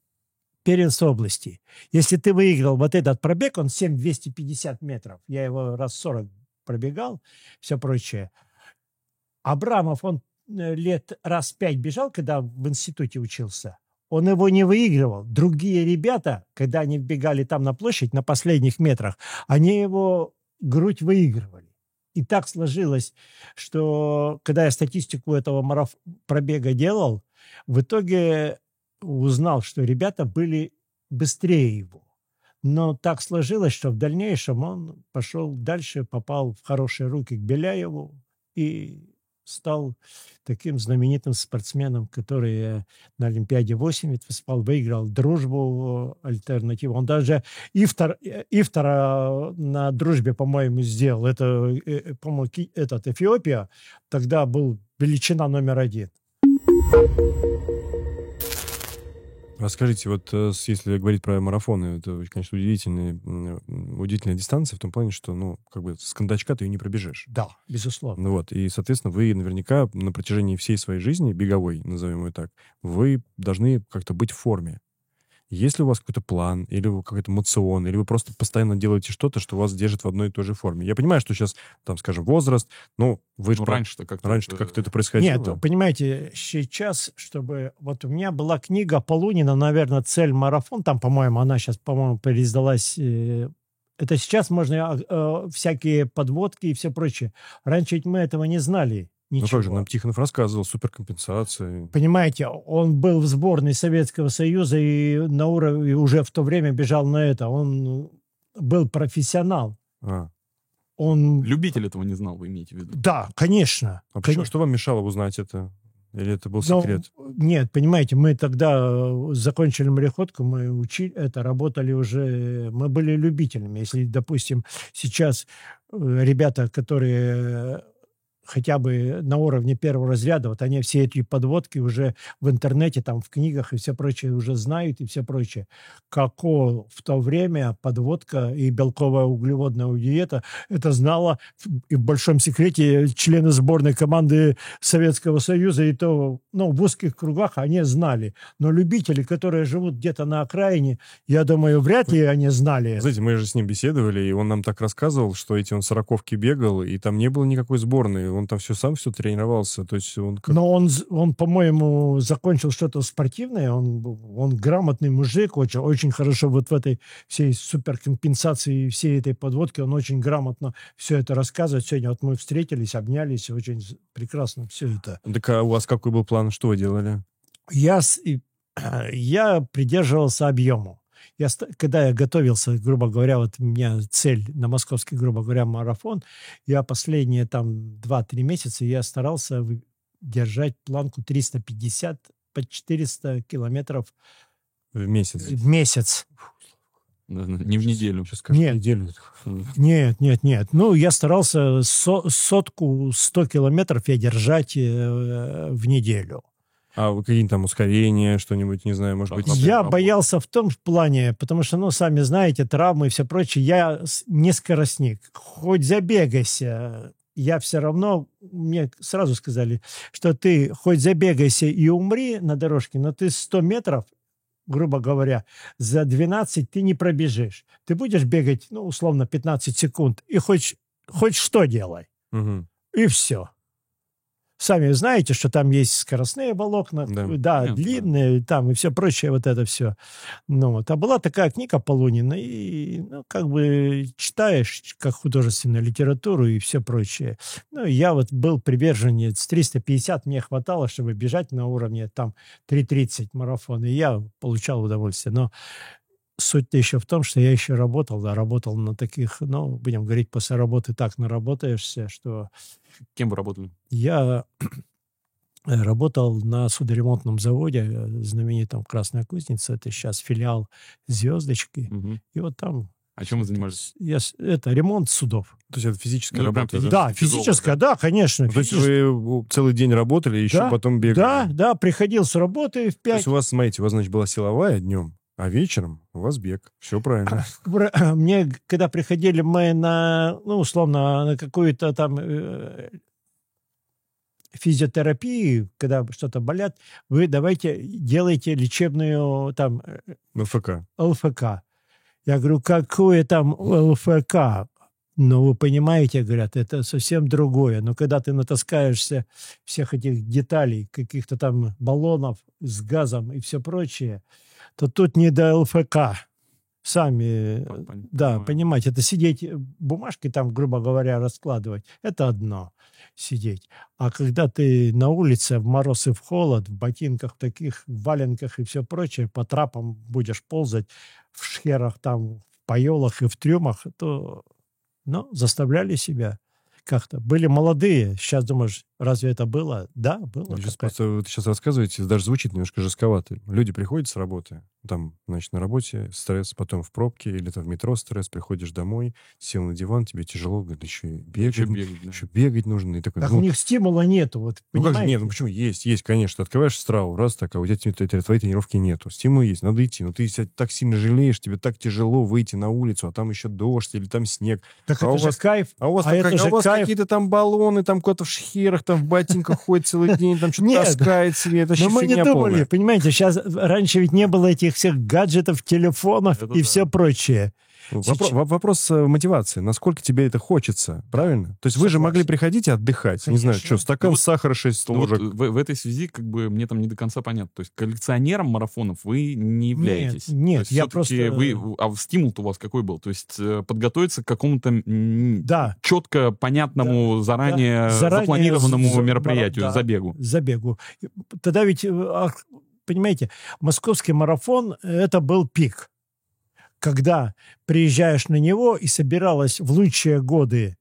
первенство области. Если ты выиграл вот этот пробег, он 7250 метров, я его раз 40 пробегал, все прочее. Абрамов, он э, лет раз пять бежал, когда в институте учился. Он его не выигрывал. Другие ребята, когда они бегали там на площадь, на последних метрах, они его грудь выигрывали. И так сложилось, что когда я статистику этого мараф... пробега делал, в итоге узнал, что ребята были быстрее его. Но так сложилось, что в дальнейшем он пошел дальше, попал в хорошие руки к Беляеву и стал таким знаменитым спортсменом, который э, на Олимпиаде 80 выступал, выиграл дружбу э, альтернативу. Он даже Ифтар, э, Ифтара на дружбе, по-моему, сделал. Это, по-моему, этот Эфиопия тогда был величина номер один. Расскажите, вот э, если говорить про марафоны, это, конечно, удивительная, удивительная дистанция в том плане, что, ну, как бы с кондачка ты ее не пробежишь. Да, безусловно. Ну вот, и, соответственно, вы наверняка на протяжении всей своей жизни, беговой, назовем ее так, вы должны как-то быть в форме. Есть ли у вас какой-то план, или вы какой-то мацион, или вы просто постоянно делаете что-то, что вас держит в одной и той же форме? Я понимаю, что сейчас, там, скажем, возраст, ну, вы же Ну, раньше-то как-то... раньше это- как-то это происходило. Нет, понимаете, сейчас, чтобы... Вот у меня была книга Полунина, наверное, «Цель марафон», там, по-моему, она сейчас, по-моему, переиздалась. э, Это сейчас можно э, всякие подводки и все прочее. Раньше ведь мы этого не знали. Ну Ничего. как же, нам Тихонов рассказывал, суперкомпенсация. Понимаете, он был в сборной Советского Союза и на уровне уже в то время бежал на это. Он был профессионал. А, Он... Любитель этого не знал, вы имеете в виду? Да, конечно. а почему, Конечно. что вам мешало узнать это? Или это был Ну, секрет? Нет, понимаете, мы тогда э, закончили мореходку, мы учили это, работали уже, мы были любителями. Если, допустим, сейчас э, ребята, которые хотя бы на уровне первого разряда, вот они все эти подводки уже в интернете, там, в книгах и все прочее уже знают и все прочее. Како в то время подводка и белковая углеводная диета, это знала и в большом секрете члены сборной команды Советского Союза, и то, ну, в узких кругах они знали. Но любители, которые живут где-то на окраине, я думаю, вряд ли они знали. Знаете, мы же с ним беседовали, и он нам так рассказывал, что эти он сороковки бегал, и там не было никакой сборной. Он там все сам все тренировался. То есть он... как- Но он, он по-моему, закончил что-то спортивное, он, он грамотный мужик, очень, очень хорошо вот в этой всей суперкомпенсации, всей этой подводке, он очень грамотно все это рассказывает. Сегодня вот мы встретились, обнялись, очень прекрасно все это. Так а у вас какой был план? Что вы делали? Я, я придерживался объему. Я, когда я готовился, грубо говоря, вот у меня цель на московский, грубо говоря, марафон, я последние там 2-3 месяца я старался держать планку 350 по 400 километров В месяц? в месяц. Да, да, Не в неделю. Сейчас каждую Нет. неделю. Нет, нет, нет. Ну, я старался со- сотку 100 километров я держать э, в неделю. А вы какие-нибудь там ускорения, что-нибудь, не знаю, может быть... Охлопы. Я работу. боялся в том плане, потому что, ну, сами знаете, травмы и все прочее. Я не скоростник. Хоть забегайся, я все равно... Мне сразу сказали, что ты хоть забегайся и умри на дорожке, но ты 100 метров, грубо говоря, за 12 ты не пробежишь. Ты будешь бегать, ну, условно, 15 секунд, и хоть, хоть что делай. Мгм. И все. Сами знаете, что там есть скоростные волокна, Да. да, Понятно. длинные, там и все прочее, вот это все. Ну, вот. А была такая книга Полунина, и, ну, как бы читаешь, как художественную литературу и все прочее. Ну, я вот был приверженец, 350 мне хватало, чтобы бежать на уровне там 3.30 марафон, и я получал удовольствие. Но суть-то еще в том, что я еще работал, да, работал на таких, ну, будем говорить, после работы так наработаешься, что Кем вы работали? я работал на судоремонтном заводе, э, знаменитом Красная Кузница, это сейчас филиал «Звездочки», Мгм. и вот там А чем вы занимались? я, это ремонт судов. То есть это физическая Ну, работа, да? Да, физическая, да, конечно. Ну, То есть вы целый день работали, и еще Да, потом бегали? Да, да, приходил с работы в То 5. есть у вас, смотрите, у вас, значит, была силовая днем, а вечером у вас бег. Все правильно. Мне, когда приходили мы на, ну, условно, на какую-то там э, физиотерапию, когда что-то болят, вы давайте делайте лечебную там э, На ФК. ЛФК. Я говорю, какое там ЛФК? Ну, вы понимаете, говорят, это совсем другое. Но когда ты натаскаешься всех этих деталей, каких-то там баллонов с газом и все прочее, то тут не до ЛФК. Сами, Пон- пон- да, понимаю. понимаете, это сидеть, э, бумажки там, грубо говоря, раскладывать, это одно сидеть. А когда ты на улице в мороз и в холод, в ботинках таких, в валенках и все прочее, по трапам будешь ползать, в шхерах там, в поелах и в трюмах, то, ну, заставляли себя как-то. Были молодые, сейчас думаешь, разве это было? Да, было. Ну, Сейчас просто вы сейчас рассказываете, даже звучит немножко жестковато. Люди приходят с работы, там, значит, на работе стресс, потом в пробке или там в метро стресс, приходишь домой, сел на диван, тебе тяжело, говорит, еще и бегать, Ещё бегать, да. еще бегать нужно. И такой, Так ну, у них стимула нету, вот, ну как же, нет, ну почему? Есть, есть, конечно. Открываешь страву, раз так, а у тебя те- те- твоей тренировки нету. Стимул есть, надо идти. Но ты себя так сильно жалеешь, тебе так тяжело выйти на улицу, а там еще дождь или там снег. Так а это у же вас- кайф. А у вас, А там это как- а у вас кайф. какие-то там баллоны, там куда-то в шхерах, там в ботинках ходит целый день, там что-то Нет. таскает себе. Это Но мы не думали, полная. понимаете, сейчас раньше ведь не было этих всех гаджетов, телефонов Это и да. все прочее. Сейчас- во- Вопрос э, мотивации. Насколько тебе это хочется, правильно? То есть вы же могли приходить и отдыхать. Не знаю, Конечно. что, стакан Ну вот- сахара 6 Ну вот ложек. в, в этой связи как бы мне там не до конца понятно. То есть коллекционером марафонов вы не являетесь. нет, есть я просто- Вы, а стимул-то у вас какой был? То есть э, подготовиться к какому-то Да, четко понятному, заранее, Заранее запланированному за- мероприятию, да. забегу. забегу. Тогда ведь, э, понимаете, московский марафон – это был пик. Когда приезжаешь на него и собиралось в лучшие годы,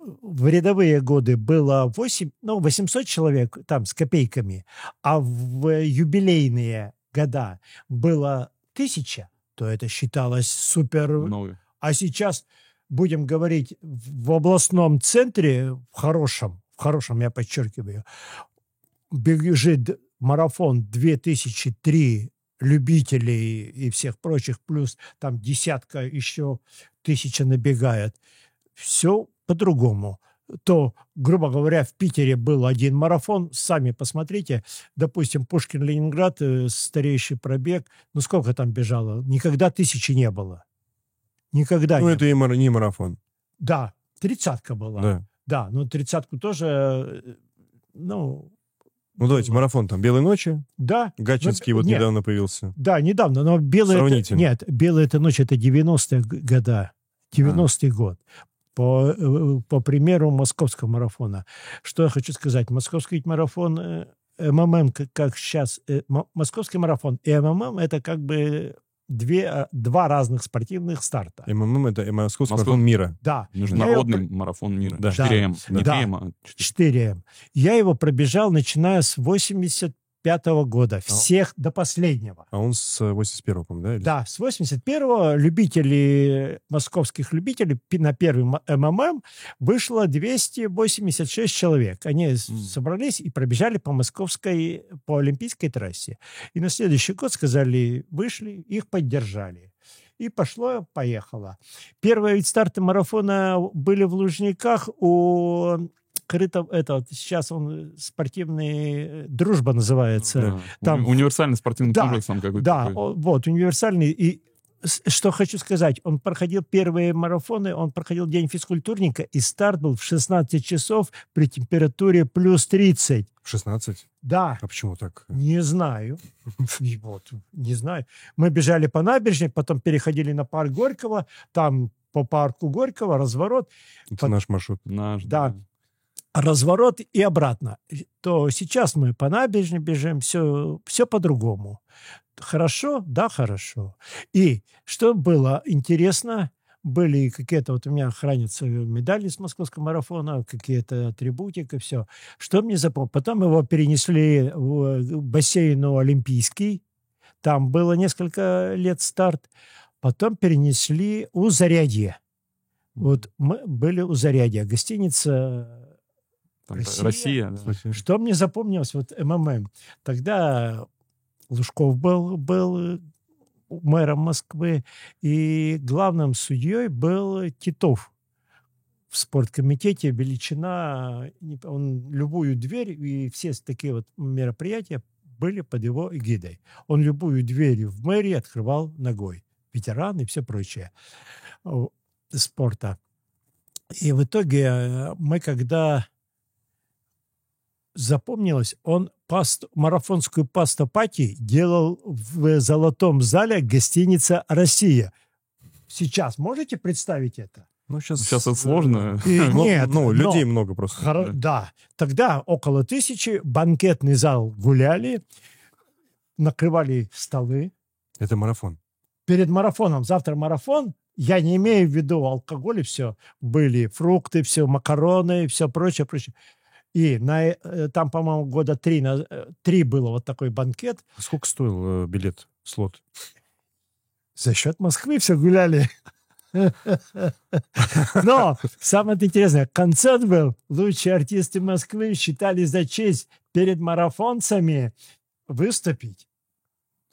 в рядовые годы было 8, ну, 800 человек там с копейками, а в юбилейные года было тысяча, то это считалось супер Много. А сейчас, будем говорить, в областном центре, в хорошем, в хорошем я подчеркиваю, бежит марафон 2003 любителей и всех прочих, плюс там десятка еще тысяча набегает. Все по-другому. То, грубо говоря, в Питере был один марафон, сами посмотрите, допустим, Пушкин-Ленинград, э, старейший пробег, ну сколько там бежало? Никогда тысячи не было. Никогда Ну, не это и мар- не марафон. Да, тридцатка была. Да. Да, ну тридцатку тоже, э, ну, Ну, давайте, марафон там «Белой ночи». да. Гатчинский Ну, вот нет, недавно появился. Да, недавно, но белая... Это, нет, белая эта ночь это 90-е г- года. 90-й год. По, э, по примеру московского марафона. Что я хочу сказать. Московский ведь марафон э, МММ, как, как сейчас... э, мо- Московский марафон и МММ это как бы две, а, два разных спортивных старта. МММ — это московский Москва- марафон мира. Да. Я его Международный марафон мира. Да. 4М. Не Да. 3М, а 4. 4М. Я его пробежал, начиная с 85 года. Всех до последнего. А он с 81-го, по-моему, да? или- Да, с 81-го любители, московских любителей на первый МММ вышло 286 человек. Они с- собрались и пробежали по московской, по олимпийской трассе. И на следующий год сказали, вышли, их поддержали. И пошло, поехало. Первые ведь старты марафона были в Лужниках у крыто, это вот сейчас он спортивный э, дружба называется. Да. Там- Уни- Универсальный спортивный Да, комплекс там какой-то. Да, такой. вот, универсальный. И что хочу сказать, он проходил первые марафоны, он проходил день физкультурника, и старт был в 16 часов при температуре плюс 30. В 16? Да, А почему так? не знаю. Вот, не знаю. Мы бежали по набережной, потом переходили на парк Горького, там по парку Горького разворот, Это Под- наш маршрут. Наш, Да. Разворот и обратно. То сейчас мы по набережной бежим, все, все по-другому. Хорошо? Да, хорошо. И что было интересно, были какие-то, вот у меня хранятся медали с московского марафона, какие-то атрибутик и все. Что мне запомнилось? Потом его перенесли в бассейну Олимпийский. Там было несколько лет старт. Потом перенесли у Зарядье. Вот мы были у Зарядья. Гостиница Там Россия. Россия. да. что мне запомнилось, вот МММ. Тогда Лужков был, был мэром Москвы, и главным судьей был Титов. В спорткомитете величина, он любую дверь, и все такие вот мероприятия были под его эгидой. Он любую дверь в мэрии открывал ногой. Ветеран и все прочее о, спорта. И в итоге э, мы, когда запомнилось, он паст, марафонскую пастопати делал в золотом зале гостиница «Россия». Сейчас можете представить это? Ну, сейчас... Сейчас это сложно. И Ну, нет, ну, но- людей много просто. Хоро- Да. Тогда около тысячи, банкетный зал гуляли, накрывали столы. Это марафон. Перед марафоном, завтра марафон, я не имею в виду алкоголь и все. Были фрукты, все, макароны, все прочее, прочее. И на, э, там, по-моему, года три, на, э, три было вот такой банкет. Сколько стоил э, билет, слот? За счет Москвы все гуляли. Но самое интересное, концерт был. Лучшие артисты Москвы считали за честь перед марафонцами выступить.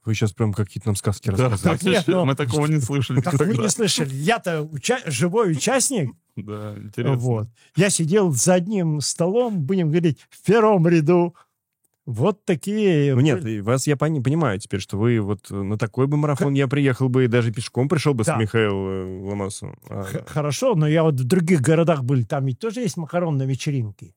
Вы сейчас прям какие-то нам сказки Да, рассказываете. Нет, но- мы такого не слышали Так вы не слышали. Я-то уча- живой участник. Да, интересно. Вот. Я сидел за одним столом, будем говорить, в первом ряду. Вот такие... Ну нет, вас я пони- понимаю теперь, что вы вот на такой бы марафон я приехал бы и даже пешком пришел бы Да. с Михаилом э, Ломасовым. А, Х- Хорошо, но я вот в других городах был, там ведь тоже есть макаронные вечеринки.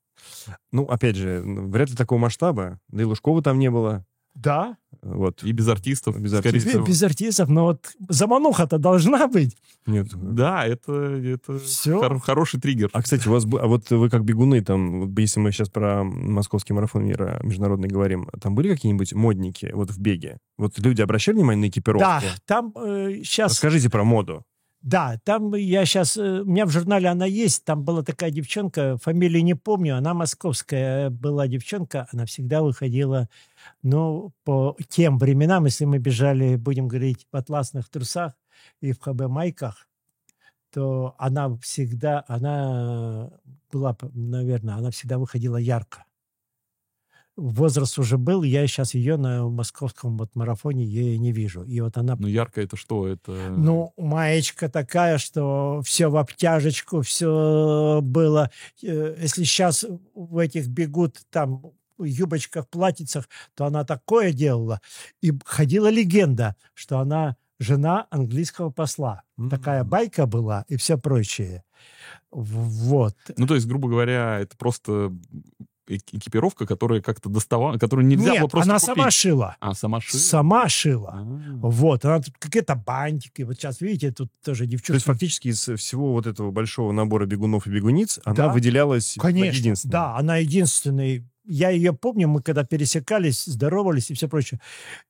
ну, опять же, ну, вряд ли такого масштаба. Да и Лужкова там не было. Да, Вот. И без артистов, Без артистов. всего. без артистов, но вот замануха-то должна быть. Нет. Да, это, это Всё. хор- хороший триггер. А, кстати, у вас... А вот вы как бегуны, там, вот если мы сейчас про московский марафон мира международный говорим, там были какие-нибудь модники вот в беге? Вот люди обращали внимание на экипировку? Да, там сейчас... Расскажите про моду. Да, там я сейчас... У меня в журнале она есть. Там была такая девчонка, фамилию не помню, она московская была девчонка. Она всегда выходила, ну, по тем временам, если мы бежали, будем говорить, в атласных трусах и в ХБ-майках, то она всегда, она была, наверное, она всегда выходила ярко. Возраст уже был, я сейчас ее на московском вот марафоне её не вижу. И вот она Ну, ярко это что? Это... ну, маечка такая, что все в обтяжечку, все было. Э, Если сейчас в этих бегут там юбочках, платьицах, то она такое делала. И ходила легенда, что она жена английского посла. Такая байка была и все прочее. Вот. Ну, то есть, грубо говоря, это просто экипировка, которая как-то доставала, которую нельзя Нет, было просто она купить. сама шила. А, сама шила? Сама шила. А. Вот, она тут какие-то бантики. Вот сейчас, видите, тут тоже То есть фактически из всего вот этого большого набора бегунов и бегуниц она Да. выделялась Конечно, единственной. да, она единственная. Я ее помню, мы когда пересекались, здоровались и все прочее.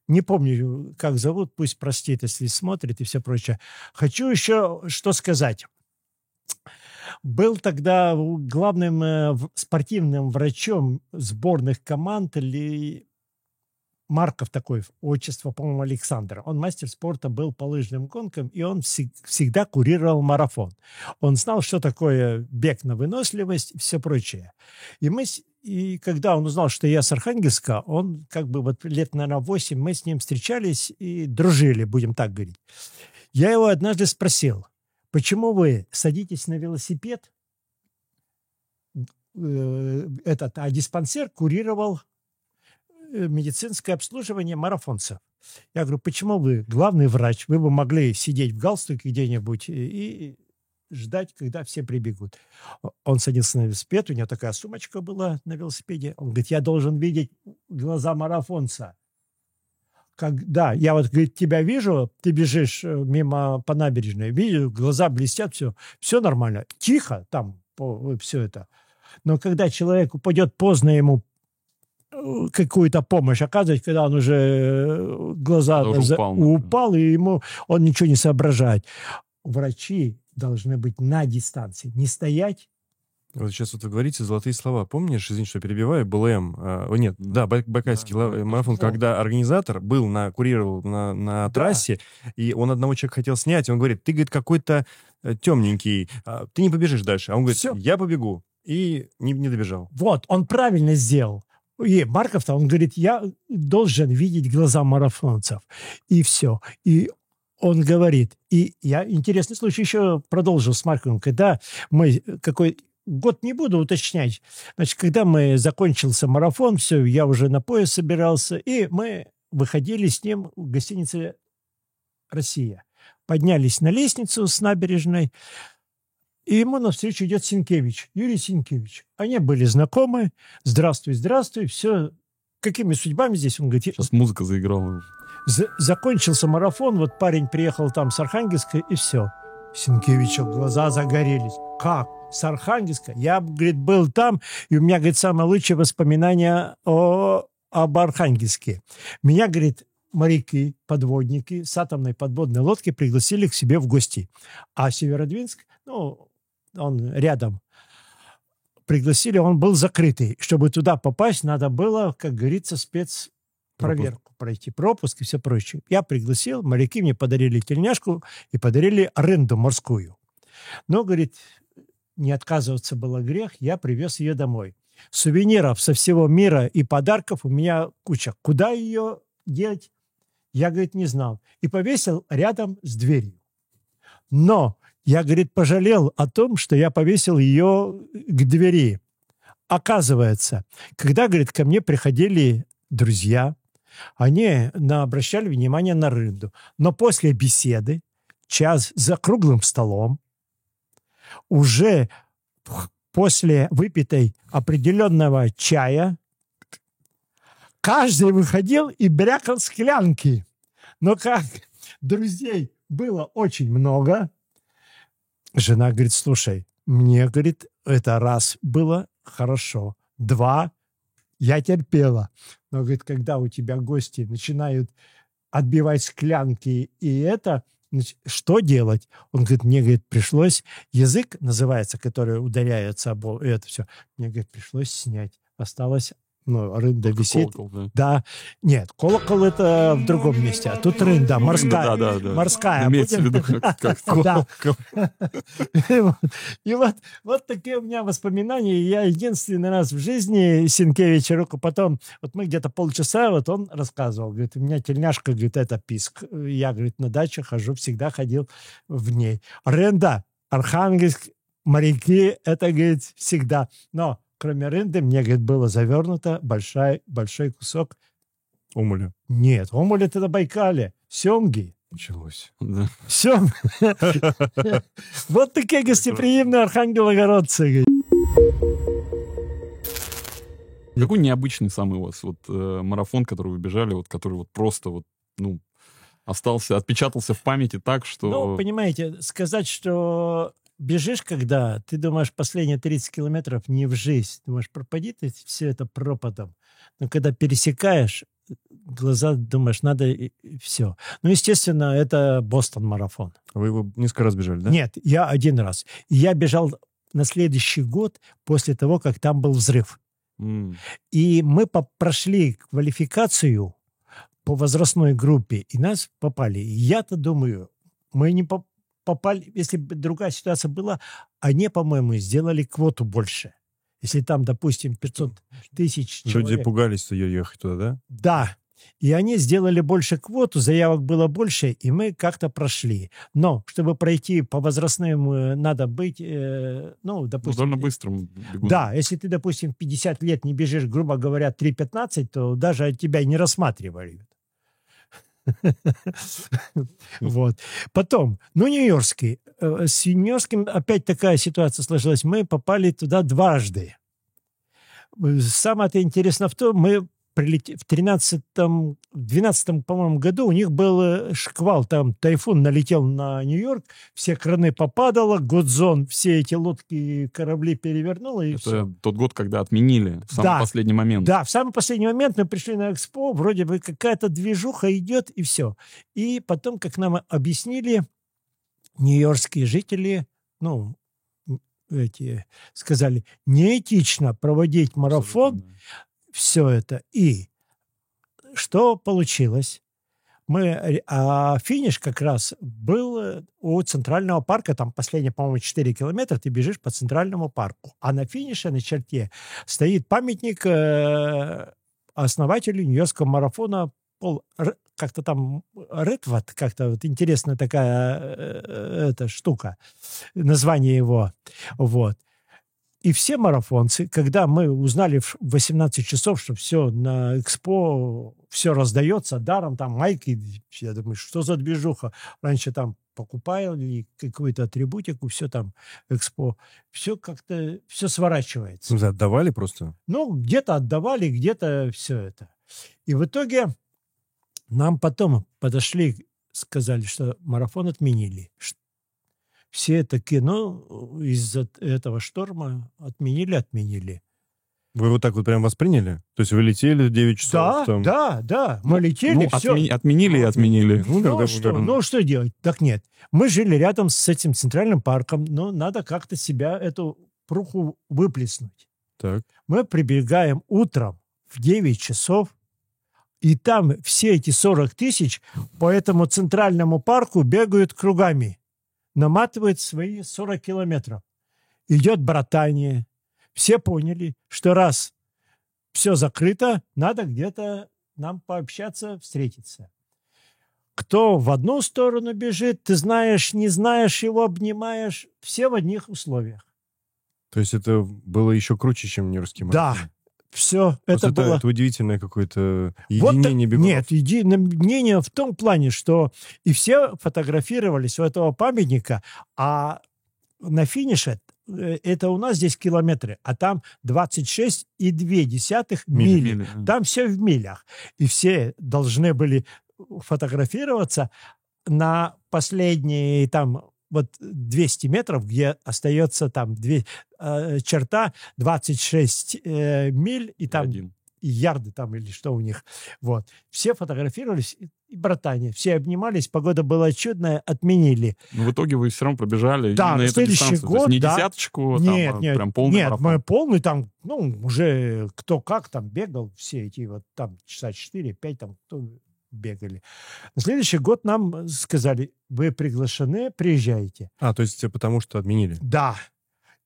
Не помню, как зовут, пусть простит, если смотрит и все прочее. Хочу еще что сказать. Был тогда главным э, спортивным врачом сборных команд или Марков такой, отчество, по-моему, Александр. Он мастер спорта был по лыжным гонкам, и он всег- всегда курировал марафон. Он знал, что такое бег на выносливость и все прочее. И мы, и когда он узнал, что я с Архангельска, он как бы вот лет, наверное, 8 мы с ним встречались и дружили, будем так говорить. Я его однажды спросил, почему вы садитесь на велосипед, э, этот, а диспансер курировал э, медицинское обслуживание марафонцев. Я говорю, почему вы главный врач, вы бы могли сидеть в галстуке где-нибудь и, ждать, когда все прибегут. Он садился на велосипед, у него такая сумочка была на велосипеде. Он говорит, я должен видеть глаза марафонца. Когда я вот, говорит, тебя вижу, ты бежишь э, мимо по набережной, вижу, глаза блестят, все, все нормально. Тихо там, все это. Но когда человек упадет поздно ему э, какую-то помощь оказывать, когда он уже э, глаза за- упал, упал, и ему он ничего не соображает. Врачи должны быть на дистанции, не стоять. Вот сейчас вот вы говорите золотые слова. Помнишь, извините, что перебиваю, БЛМ, о, нет, да, Бай- Байкальский Да, марафон, да. когда организатор был на, курировал на, на Да. трассе, и он одного человека хотел снять, и он говорит, ты, говорит, какой-то э, темненький, а, ты не побежишь дальше. А он говорит, Всё. я побегу. И не, не добежал. Вот, он правильно сделал. И Марков-то, он говорит, я должен видеть глаза марафонцев. И все. И он говорит, и я интересный случай еще продолжил с Марковым, когда мы какой год не буду уточнять. Значит, когда мы закончился марафон, все, я уже на поезд собирался, и мы выходили с ним в гостинице «Россия». Поднялись на лестницу с набережной, и ему навстречу идет Синкевич, Юрий Синкевич. Они были знакомы. Здравствуй, здравствуй. Все. Какими судьбами здесь? Он говорит, Сейчас музыка заиграла. «За- закончился марафон, вот парень приехал там с Архангельска, и все. Синкевича глаза загорелись. Как? С Архангельска? Я, говорит, был там, и у меня, говорит, самое лучшее воспоминание о, об Архангельске. Меня, говорит, моряки, подводники с атомной подводной лодки пригласили к себе в гости. А Северодвинск, ну, он рядом, пригласили, он был закрытый. Чтобы туда попасть, надо было, как говорится, спецпроверку пройти, пропуск и все прочее. Я пригласил, моряки мне подарили тельняшку и подарили аренду морскую. Но, говорит, не отказываться было грех, я привез ее домой. Сувениров со всего мира и подарков у меня куча. Куда ее делать, я, говорит, не знал. И повесил рядом с дверью. Но я, говорит, пожалел о том, что я повесил ее к двери. Оказывается, когда, говорит, ко мне приходили друзья, они обращали внимание на рынду. Но после беседы, час за круглым столом, уже после выпитой определенного чая, каждый выходил и брякал склянки. Но как друзей было очень много, жена говорит, слушай, мне, говорит, это раз было хорошо, два я терпела. Но, говорит, когда у тебя гости начинают отбивать склянки и это, что делать? Он говорит, мне, говорит, пришлось, язык называется, который ударяется об это все, мне, говорит, пришлось снять. Осталась Ну, рында висит. колокол, да. Да. Нет, колокол это в другом месте, а тут рында, морская. Да, да, да. Морская. Имеется в виду как, колокол. И вот- И вот, вот такие у меня воспоминания. Я единственный раз в жизни Сенкевича руку потом, вот мы где-то полчаса, вот он рассказывал, говорит, у меня тельняшка, говорит, это писк. Я, говорит, на даче хожу, всегда ходил в ней. Рында, Архангельск, моряки, это, говорит, всегда. Но кроме рынды мне, говорит, было завернуто большой, большой кусок. Омуля. Нет, омуль это на Байкале, семги. Началось. Да. Все. Вот такие гостеприимные архангелогородцы. Какой необычный самый у вас вот э, марафон, который вы бежали, вот который вот просто вот, ну, остался, отпечатался в памяти так, что... Ну, понимаете, сказать, что бежишь, когда ты думаешь, последние 30 километров не в жизнь, думаешь, пропади ты все это пропадом. Но когда пересекаешь, глаза думаешь, надо все. Ну, естественно, это Бостон-марафон. Вы его несколько раз бежали, да? Нет, я один раз. И я бежал на следующий год после того, как там был взрыв. М, И мы прошли квалификацию по возрастной группе, и нас попали. И Я-то думаю, мы не по- попали, если бы другая ситуация была, они, по-моему, сделали квоту больше. Если там, допустим, 500 тысяч Люди человек. пугались ее ехать туда, да? Да. И они сделали больше квоту, заявок было больше, и мы как-то прошли. Но, чтобы пройти по возрастным, э, надо быть, э, ну, ну, допустим... довольно быстрым бегуном. Да, если ты, допустим, 50 лет не бежишь, грубо говоря, 3.15, то даже тебя не рассматривали. Вот. Потом, ну, Нью-Йоркский. Э, С Нью-Йоркским опять такая ситуация сложилась. Мы попали туда дважды. Э, Самое-то интересное в том, мы прилетели в 13-м, 12 по-моему, году у них был э, шквал, там тайфун налетел на Нью-Йорк, все краны попадало, Годзон, все эти лодки и корабли перевернуло, и. Это тот год, когда отменили в самый Да. последний момент. Да, в самый последний момент мы пришли на экспо, вроде бы какая-то движуха идет, и все. И потом, как нам объяснили, нью-йоркские жители, ну, эти, сказали, неэтично проводить марафон, Абсолютно, все это. И что получилось? Мы, а финиш как раз был э, у Центрального парка, там последние, по-моему, 4 километра ты бежишь по Центральному парку. А на финише, на черте, стоит памятник э, основателю Нью-Йоркского марафона Пол, как-то там Редвуд, как-то вот интересная такая э, эта штука, название его. Вот. И все марафонцы, когда мы узнали в 18 часов, что все на экспо, все раздается даром, там майки, я думаю, что за движуха? Раньше там покупали какую-то атрибутику, все там экспо, все как-то, все сворачивается. Смысле, отдавали просто? Ну, где-то отдавали, где-то все это. И в итоге нам потом подошли, сказали, что марафон отменили. Ш- Все такие, ну, из-за этого шторма отменили, отменили. Вы вот так вот прям восприняли? То есть вы летели 9 Да, часов? там? да, да, мы летели, Ну, все. отмени- отменили и отменили. Ну, Ну что, вы- ну что делать? Так нет. Мы жили рядом с этим центральным парком, но надо как-то себя, эту пруху выплеснуть. Так. Мы прибегаем утром в 9 часов, и там все эти 40 тысяч по этому центральному парку бегают кругами, наматывают свои 40 километров. Идет братание. Все поняли, что раз все закрыто, надо где-то нам пообщаться, встретиться. Кто в одну сторону бежит, ты знаешь, не знаешь его, обнимаешь, все в одних условиях. То есть это было еще круче, чем нью-йоркский Да, марафон? Все, Просто это было... это удивительное какое-то Вот единение так- бегунов. Нет, единение в том плане, что и все фотографировались у этого памятника, а на финише э, это у нас здесь километры, а там 26,2 мили. Мили, да. Там все в милях. И все должны были фотографироваться на последние там вот 200 метров, где остается там две, э, черта 26 э, миль, и там один. и ярды там или что у них. Вот. Все фотографировались, и, братане. Все обнимались, погода была чудная, отменили. Но в итоге вы все равно пробежали Да, на эту дистанцию. То есть год, не да. десяточку, нет, там, а нет, прям полный нет, марафон. мы полный там, ну, уже кто как там бегал, все эти вот там часа 4-5 там кто бегали. На следующий год нам сказали, вы приглашены, приезжайте. А, то есть э, потому что отменили. Да.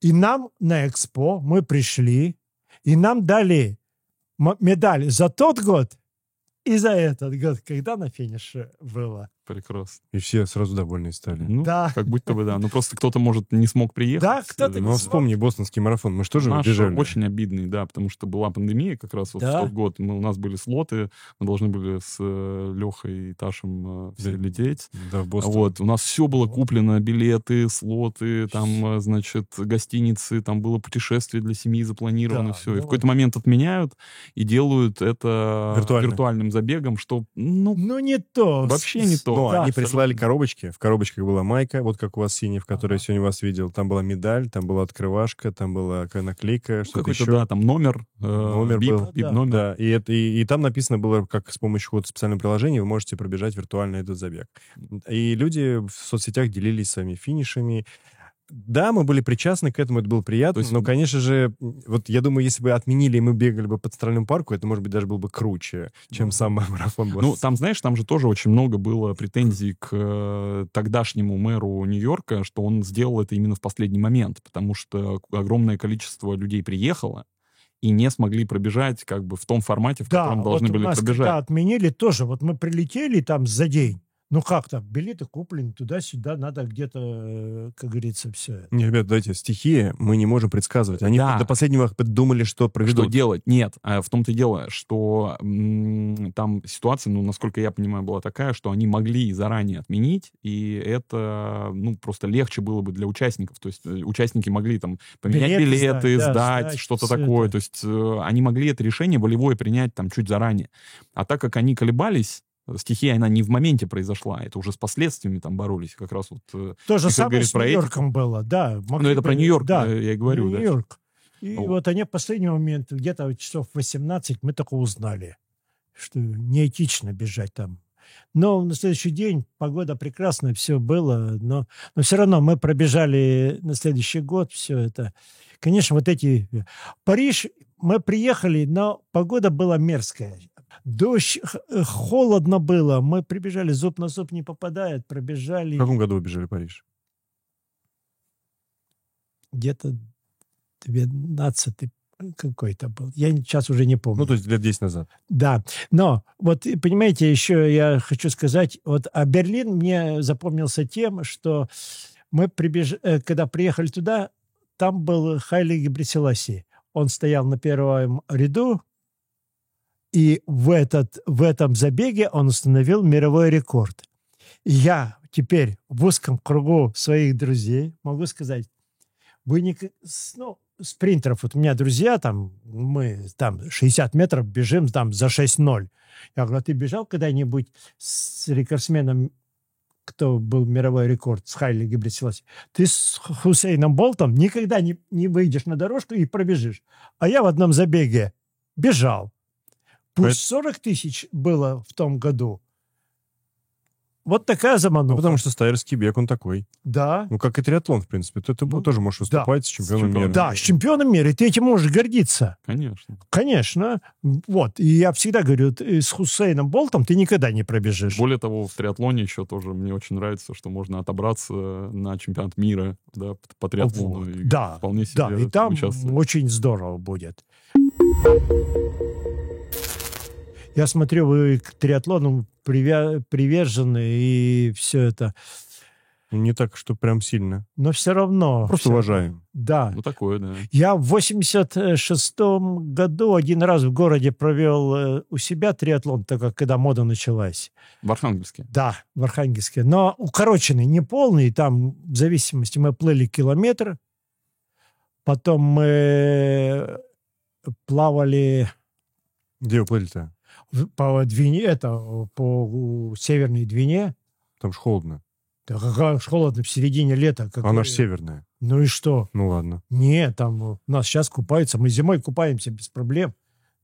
И нам на Экспо мы пришли, и нам дали медаль за тот год и за этот год, когда на финише было. Прекрасно. И все сразу довольны стали. Ну, Да. как будто бы да. Ну, просто кто-то, может, не смог приехать. Да, кто-то Э, Ну, а вспомни бостонский марафон. Мы что же Наш бежали? очень обидный, да, потому что была пандемия как раз вот Да. в тот год. Мы, у нас были слоты, мы должны были с Лехой и Ташем э, все Да. лететь. Да, в Бостон. Вот, у нас все было куплено, билеты, слоты, там, э, значит, гостиницы, там было путешествие для семьи запланировано, Да, все. И ну в какой-то момент отменяют и делают это Виртуально. виртуальным забегом, что, ну, Ну, не то. Вообще не то. Но Да, они абсолютно. прислали коробочки. В коробочках была майка, вот как у вас синяя, в которой я сегодня вас видел. Там была медаль, там была открывашка, там была наклейка, что-то какой-то, еще. да, там номер, э, Номер бип, был. бип Да. номер. Да, и, это, и, и там написано было, как с помощью вот специального приложения вы можете пробежать виртуально этот забег. И люди в соцсетях делились своими финишами. Да, мы были причастны к этому, это было приятно, есть- но, конечно же, вот я думаю, если бы отменили, и мы бегали бы по центральному парку, это, может быть, даже было бы круче, чем сам марафон. Ну, там, знаешь, там же тоже очень много было претензий к э, тогдашнему мэру Нью-Йорка, что он сделал это именно в последний момент, потому что огромное количество людей приехало и не смогли пробежать как бы в том формате, в Да, котором вот должны у были нас пробежать. когда отменили тоже, вот мы прилетели там за день. Ну как там, билеты куплены туда-сюда, надо где-то, э, как говорится, все это. Не, ребят, дайте, стихия мы не можем предсказывать. Они Да. до последнего думали, что Что проведут. делать? Нет, а в том-то и дело, что м, там ситуация, ну, насколько я понимаю, была такая, что они могли заранее отменить, и это, ну, просто легче было бы для участников. То есть э, участники могли там поменять Билеты билеты, сдать, да, сдать, что-то такое. это. То есть э, они могли это решение волевое принять там чуть заранее. А так как они колебались, стихия, она не в моменте произошла, это уже с последствиями там боролись. Как раз вот... э, То же самое говорит с Нью-Йорком было, да. Ну, это про Нью-Йорк, да. э, я и говорю, да. Нью-Йорк. И Вот. вот они в последний момент, где-то часов 18, мы только узнали, что неэтично бежать там. Но на следующий день погода прекрасная, все было, но, но все равно мы пробежали на следующий год все это. Конечно, вот эти... Париж, мы приехали, но погода была мерзкая. Дождь, э, холодно было. Мы прибежали, зуб на зуб не попадает, пробежали В каком году вы бежали в Париж? где-то 12 какой-то был. Я сейчас уже не помню. Ну, то есть лет 10 назад. Да, но вот понимаете, еще я хочу сказать, вот а Берлин мне запомнился тем, что мы прибеж... э, когда приехали туда, там был Хайли Гебресиласи. Он стоял на первом ряду, и в, этот, в этом забеге он установил мировой рекорд. Я теперь в узком кругу своих друзей могу сказать, вы не... Ну, спринтеров, вот у меня друзья, там, мы там 60 метров бежим там за 6-0. Я говорю, а ты бежал когда-нибудь с рекордсменом, кто был мировой рекорд, с Хайли Гебресиласи? Ты с Хусейном Болтом никогда не, не выйдешь на дорожку и пробежишь. А я в одном забеге бежал. Пусть 40 тысяч было в том году. Вот такая Ну, замануха. потому что стайерский бег, он такой. Да. Ну, как и триатлон, в принципе. Ты, ты Ну, тоже можешь выступать с чемпионом мира. Да, с чемпионом мира. И ты этим можешь гордиться. Конечно. Конечно. Вот. И я всегда говорю, ты с Хусейном Болтом ты никогда не пробежишь. Более того, в триатлоне еще тоже мне очень нравится, что можно отобраться на чемпионат мира да, по- по триатлону. Вот. и Да, вполне себе Да, и там участвовать. очень здорово будет. Я смотрю, вы к триатлону привя- привержены и все это. Не так, что прям сильно. Но все равно. Просто всё- уважаем. Да. Ну, такое, да. Я в 86 году один раз в городе провел э, у себя триатлон, так как когда мода началась. В Архангельске. Да, в Архангельске. Но укороченный, не полный. Там в зависимости мы плыли километр. Потом мы плавали Где вы плыли-то? По Двине, это, по Северной Двине. Там же холодно. Да какая холодно в середине лета. какое- Она же северная. Ну и что? Ну, ладно. Нет, там у нас сейчас купаются. Мы зимой купаемся без проблем.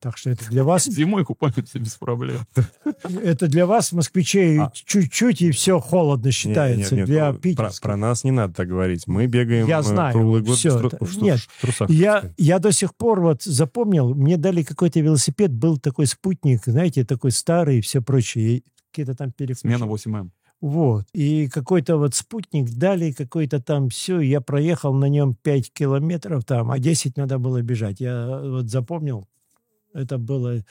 Так что это для вас, Зимой купаемся без проблем. это для вас, москвичей, А. чуть-чуть и все холодно Нет, считается. нет, нет, для ну, про, питерских. про нас не надо так говорить. Мы бегаем Я э, знаю, круглый год всё в, тру- это- в нет, в трусах. Я, я до сих пор вот запомнил, мне дали какой-то велосипед, был такой спутник, знаете, такой старый и все прочее. Какие-то там переключения. Смена 8М. Вот. И какой-то вот спутник дали, какой-то там все. Я проехал на нем 5 километров там, а 10 надо было бежать. Я вот запомнил, это было...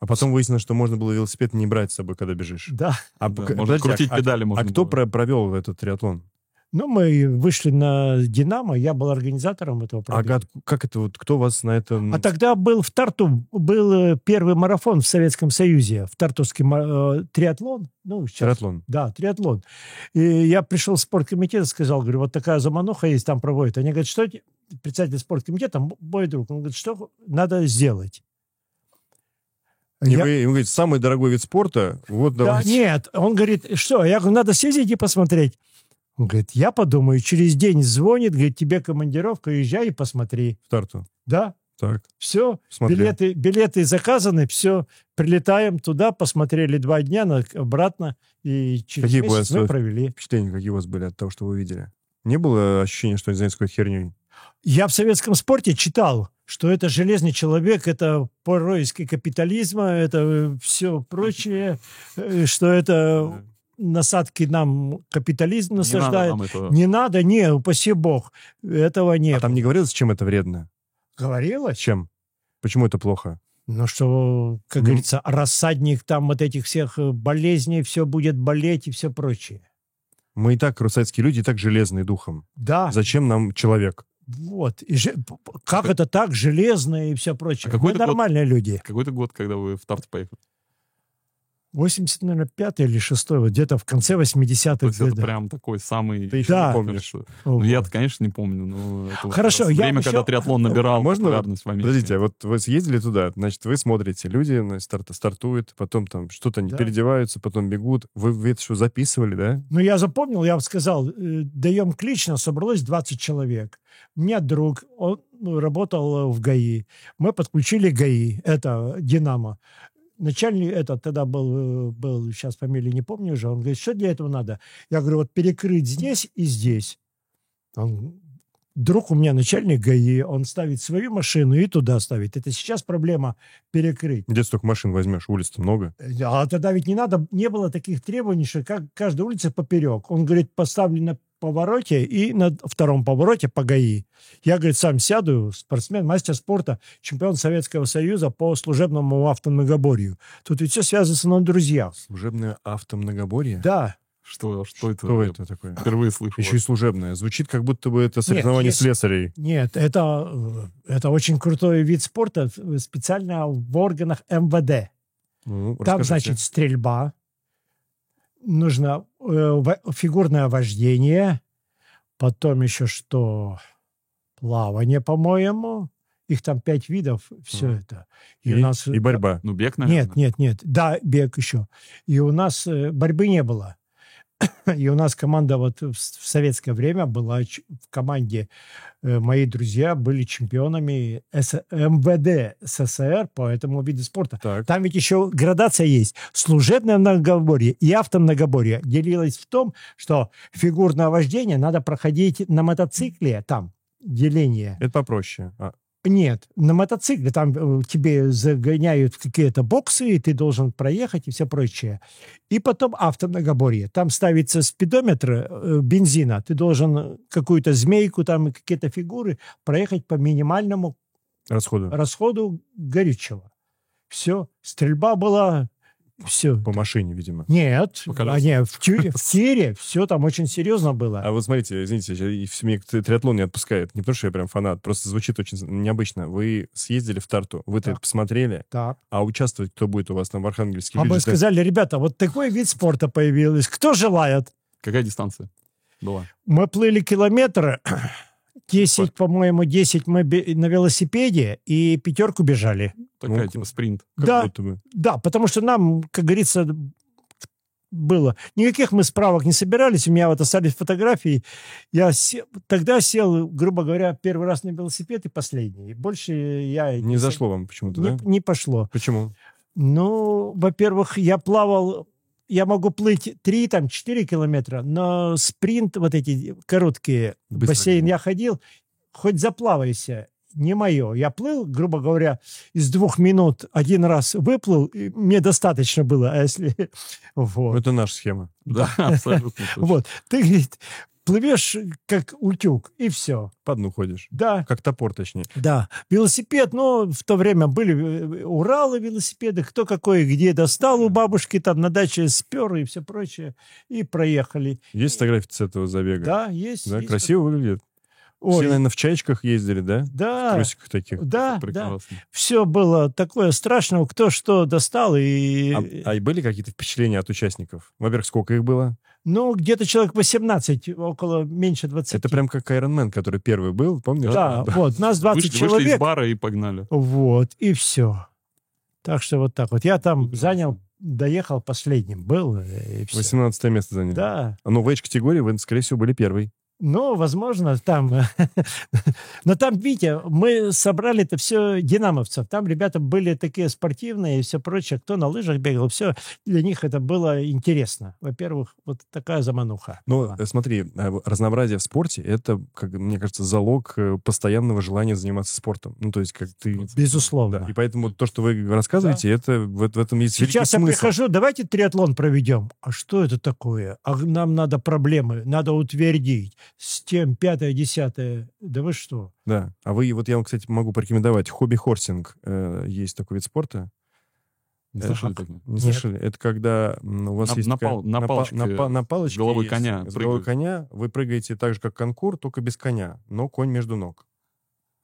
А потом выяснилось, что можно было велосипед не брать с собой, когда бежишь. Да. А, Да, можно подожди, а- крутить а, педали а можно кто было. про- провел этот триатлон? Ну, мы вышли на «Динамо», я был организатором этого А пробега. как- как это вот, кто вас на это... А тогда был в Тарту, был э, первый марафон в Советском Союзе, в Тартовский э, триатлон. Ну, сейчас Триатлон. Да, триатлон. И я пришел в спорткомитет и сказал, говорю, вот такая замануха есть, там проводят. Они говорят, что председатель спорткомитета, мой друг, он говорит, что надо сделать? И Я- вы, и вы говорите, самый дорогой вид спорта, вот Да, давайте. нет, он говорит, что? Я говорю, надо съездить и посмотреть. Он говорит, я подумаю, через день звонит, говорит, тебе командировка, езжай и посмотри. в Тарту. Да, Так, все, смотрю. билеты, билеты заказаны, все, прилетаем туда, посмотрели два дня, на- обратно, и через Какие месяц мы провели. Впечатления какие у вас были от того, что вы видели? Не было ощущения, что они занимаются какой-то херней? Я в советском спорте читал, что это железный человек, это происки капитализма, это все прочее, э, что это насадки нам капитализм Не надо насаждает. нам этого. Не надо, не, упаси бог, этого не А там не говорилось, чем это вредно? говорилось. Чем? Почему это плохо? Ну что, как Ну, говорится, рассадник там вот этих всех э, болезней, все будет болеть и все прочее. Мы и так, русайские люди, и так железные духом. Да, Зачем нам человек? Вот. И же- как это так, железное и все прочее. А какой Мы год? нормальные люди. Какой-то год, когда вы в Тарт поехали? 80, наверное, 5 или 6 вот где-то в конце 80-х То есть это прям такой самый... Ты еще Да. не помнишь. Вот. Ну, я-то, конечно, не помню, но это вот Хорошо, раз я время, еще- когда триатлон набирал Можно популярность в Америке. Подождите, а вот вы съездили туда, значит, вы смотрите, люди старт, стартуют, потом там что-то они Да. переодеваются, потом бегут. Вы, вы это что, записывали, да? Ну, я запомнил, я сказал, э, даем клич, нас собралось 20 человек. У меня друг, он ну, работал в ГАИ. Мы подключили ГАИ, это «Динамо». Начальник, это тогда был, э, был, сейчас фамилии не помню уже, он говорит, что для этого надо? Я говорю, вот перекрыть здесь и здесь. Он, друг у меня начальник ГАИ, он ставит свою машину и туда ставит. Это сейчас проблема перекрыть. Где столько машин возьмешь? Улиц-то много. А тогда ведь не надо, не было таких требований, что как каждая улица поперек. Он говорит, поставлю на повороте и на втором повороте по ГАИ. Я, говорит, сам сяду, спортсмен, мастер спорта, чемпион Советского Союза по служебному автомногоборью. Тут ведь все связано на друзьях. Служебное автомногоборье? Да. Что, что это? Что Я это такое? Впервые слышу. Еще и служебное. Звучит, как будто бы это соревнование есть- слесарей. Нет, это, э, это очень крутой вид спорта, специально в органах МВД. Ну, Там, расскажите. значит, стрельба, нужно э, фигурное вождение, потом еще что? Плавание, по-моему. Их там пять видов, все Мгм. это. И, и, у нас... и борьба. Ну, бег, наверное. Нет, нет, нет. Да, бег еще. И у нас э, борьбы не было. И у нас команда вот в, советское время была в команде. э, мои друзья были чемпионами С- МВД СССР по этому виду спорта. Так. Там ведь еще градация есть. Служебное многоборье и автомногоборье делилось в том, что фигурное вождение надо проходить на мотоцикле, там деление. Это попроще. А, Нет, на мотоцикле там э, тебе загоняют в какие-то боксы, и ты должен проехать и все прочее. И потом автомногоборье. Там ставится спидометр э, бензина. Ты должен какую-то змейку там и какие-то фигуры проехать по минимальному расходы. расходу горючего. Все, стрельба была, все. По машине, видимо. Нет, а не, в, тю- в тире все там очень серьезно было. А вот смотрите, извините, меня триатлон не отпускает. Не потому, что я прям фанат, просто звучит очень необычно. Вы съездили в Тарту, вы это посмотрели, Так. а участвовать кто будет у вас там в Архангельске? А мы сказали, ребята, вот такой вид спорта появился. Кто желает? Какая дистанция была? Мы плыли километр, 10, по-моему, 10 мы на велосипеде и пятерку бежали. Такая, Ну, типа, спринт. Как да. будто бы. Да, потому что нам, как говорится, было. Никаких мы справок не собирались, у меня вот остались фотографии. Я се- тогда сел, грубо говоря, первый раз на велосипед и последний. Больше я... Не се- зашло вам почему-то, Не, да? не пошло. Почему? Ну, во-первых, я плавал, я могу плыть 3, там, 4 километра, но спринт, вот эти короткие, Быстро бассейн я ходил, хоть заплавайся, не мое. Я плыл, грубо говоря, из двух минут один раз выплыл, и мне достаточно было, а если... Ну, Вот. Это наша схема. Да, абсолютно. Вот. Ты, плывешь как утюг, и все. По дну ходишь. Да, Как топор, точнее. да. Велосипед, ну, в то время были э, Уралы велосипеды, кто какой где достал у бабушки, там на даче спер и все прочее, и проехали. Есть фотографии с этого забега? Да, есть. Да, есть. красиво выглядит. Ой, Все, наверное, в чаечках ездили, да? В да, трусиках таких. да, да. Все было такое страшное, кто что достал. И, А, а были какие-то впечатления от участников? Во-первых, сколько их было? Ну, где-то человек 18, около меньше 20. Это прям как Iron Man, который первый был, помнишь? Да, вот, нас 20 Вышли, вышли из человек. бара и погнали. Вот, и все. Так что вот так вот. Я там занял, доехал последним, был, э, и все. 18 место заняли. Да. Ну, в H-категории вы, скорее всего, были первый. Ну, возможно, там... Но там, видите, мы собрали это все динамовцев. Там ребята были такие спортивные и все прочее. Кто на лыжах бегал, все. Для них это было интересно. Во-первых, вот такая замануха. Была. э, смотри, э, разнообразие в спорте — это, как мне кажется, залог э, постоянного желания заниматься спортом. Ну, то есть, как ты... Безусловно. Да. И поэтому то, что вы рассказываете, это в, в этом есть Сейчас я смысл. прихожу, давайте триатлон проведем. А что это такое? А нам надо проблемы, надо утвердить. С тем пятое, десятое. Да вы что? Да. А вы, вот я вам, кстати, могу порекомендовать. Хобби-хорсинг. э, есть такой вид спорта. Не Э, слышали такого? Не Нет. слышали? Это когда у вас На- есть на такая- пал- на па- палочке, на, па- на палочке с головы есть- коня С прыгают. коня вы прыгаете так же, как конкур, только без коня, но конь между ног.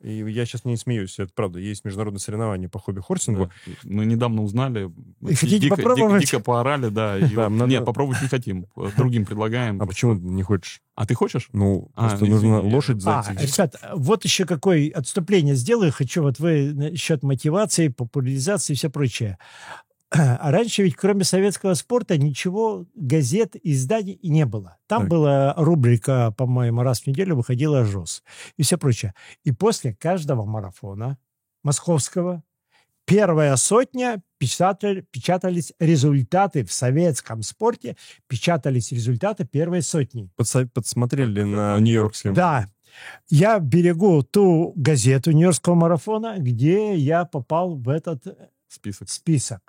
И я сейчас не смеюсь, это правда. Есть международное соревнование по хобби-хорсингу. Да. Мы недавно узнали. И хотите дико, попробовать? Дико, дико поорали, да. и Да, вот- надо- Нет, попробовать не хотим. Другим предлагаем. А почему не хочешь? А ты хочешь? Ну, А, просто ну, нужно лошадь А, зайти. ребят, вот еще какое отступление сделаю. Хочу вот вы насчет мотивации, популяризации и все прочее. А раньше ведь кроме советского спорта ничего, газет, изданий и не было. Там Так. была рубрика, по-моему, раз в неделю выходила ЖОС и все прочее. И после каждого марафона московского первая сотня печатали- печатались результаты в советском спорте, печатались результаты первой сотни. Подса- подсмотрели на Нью-Йоркском. Да. Я берегу ту газету Нью-Йоркского марафона, где я попал в этот э, Список. список.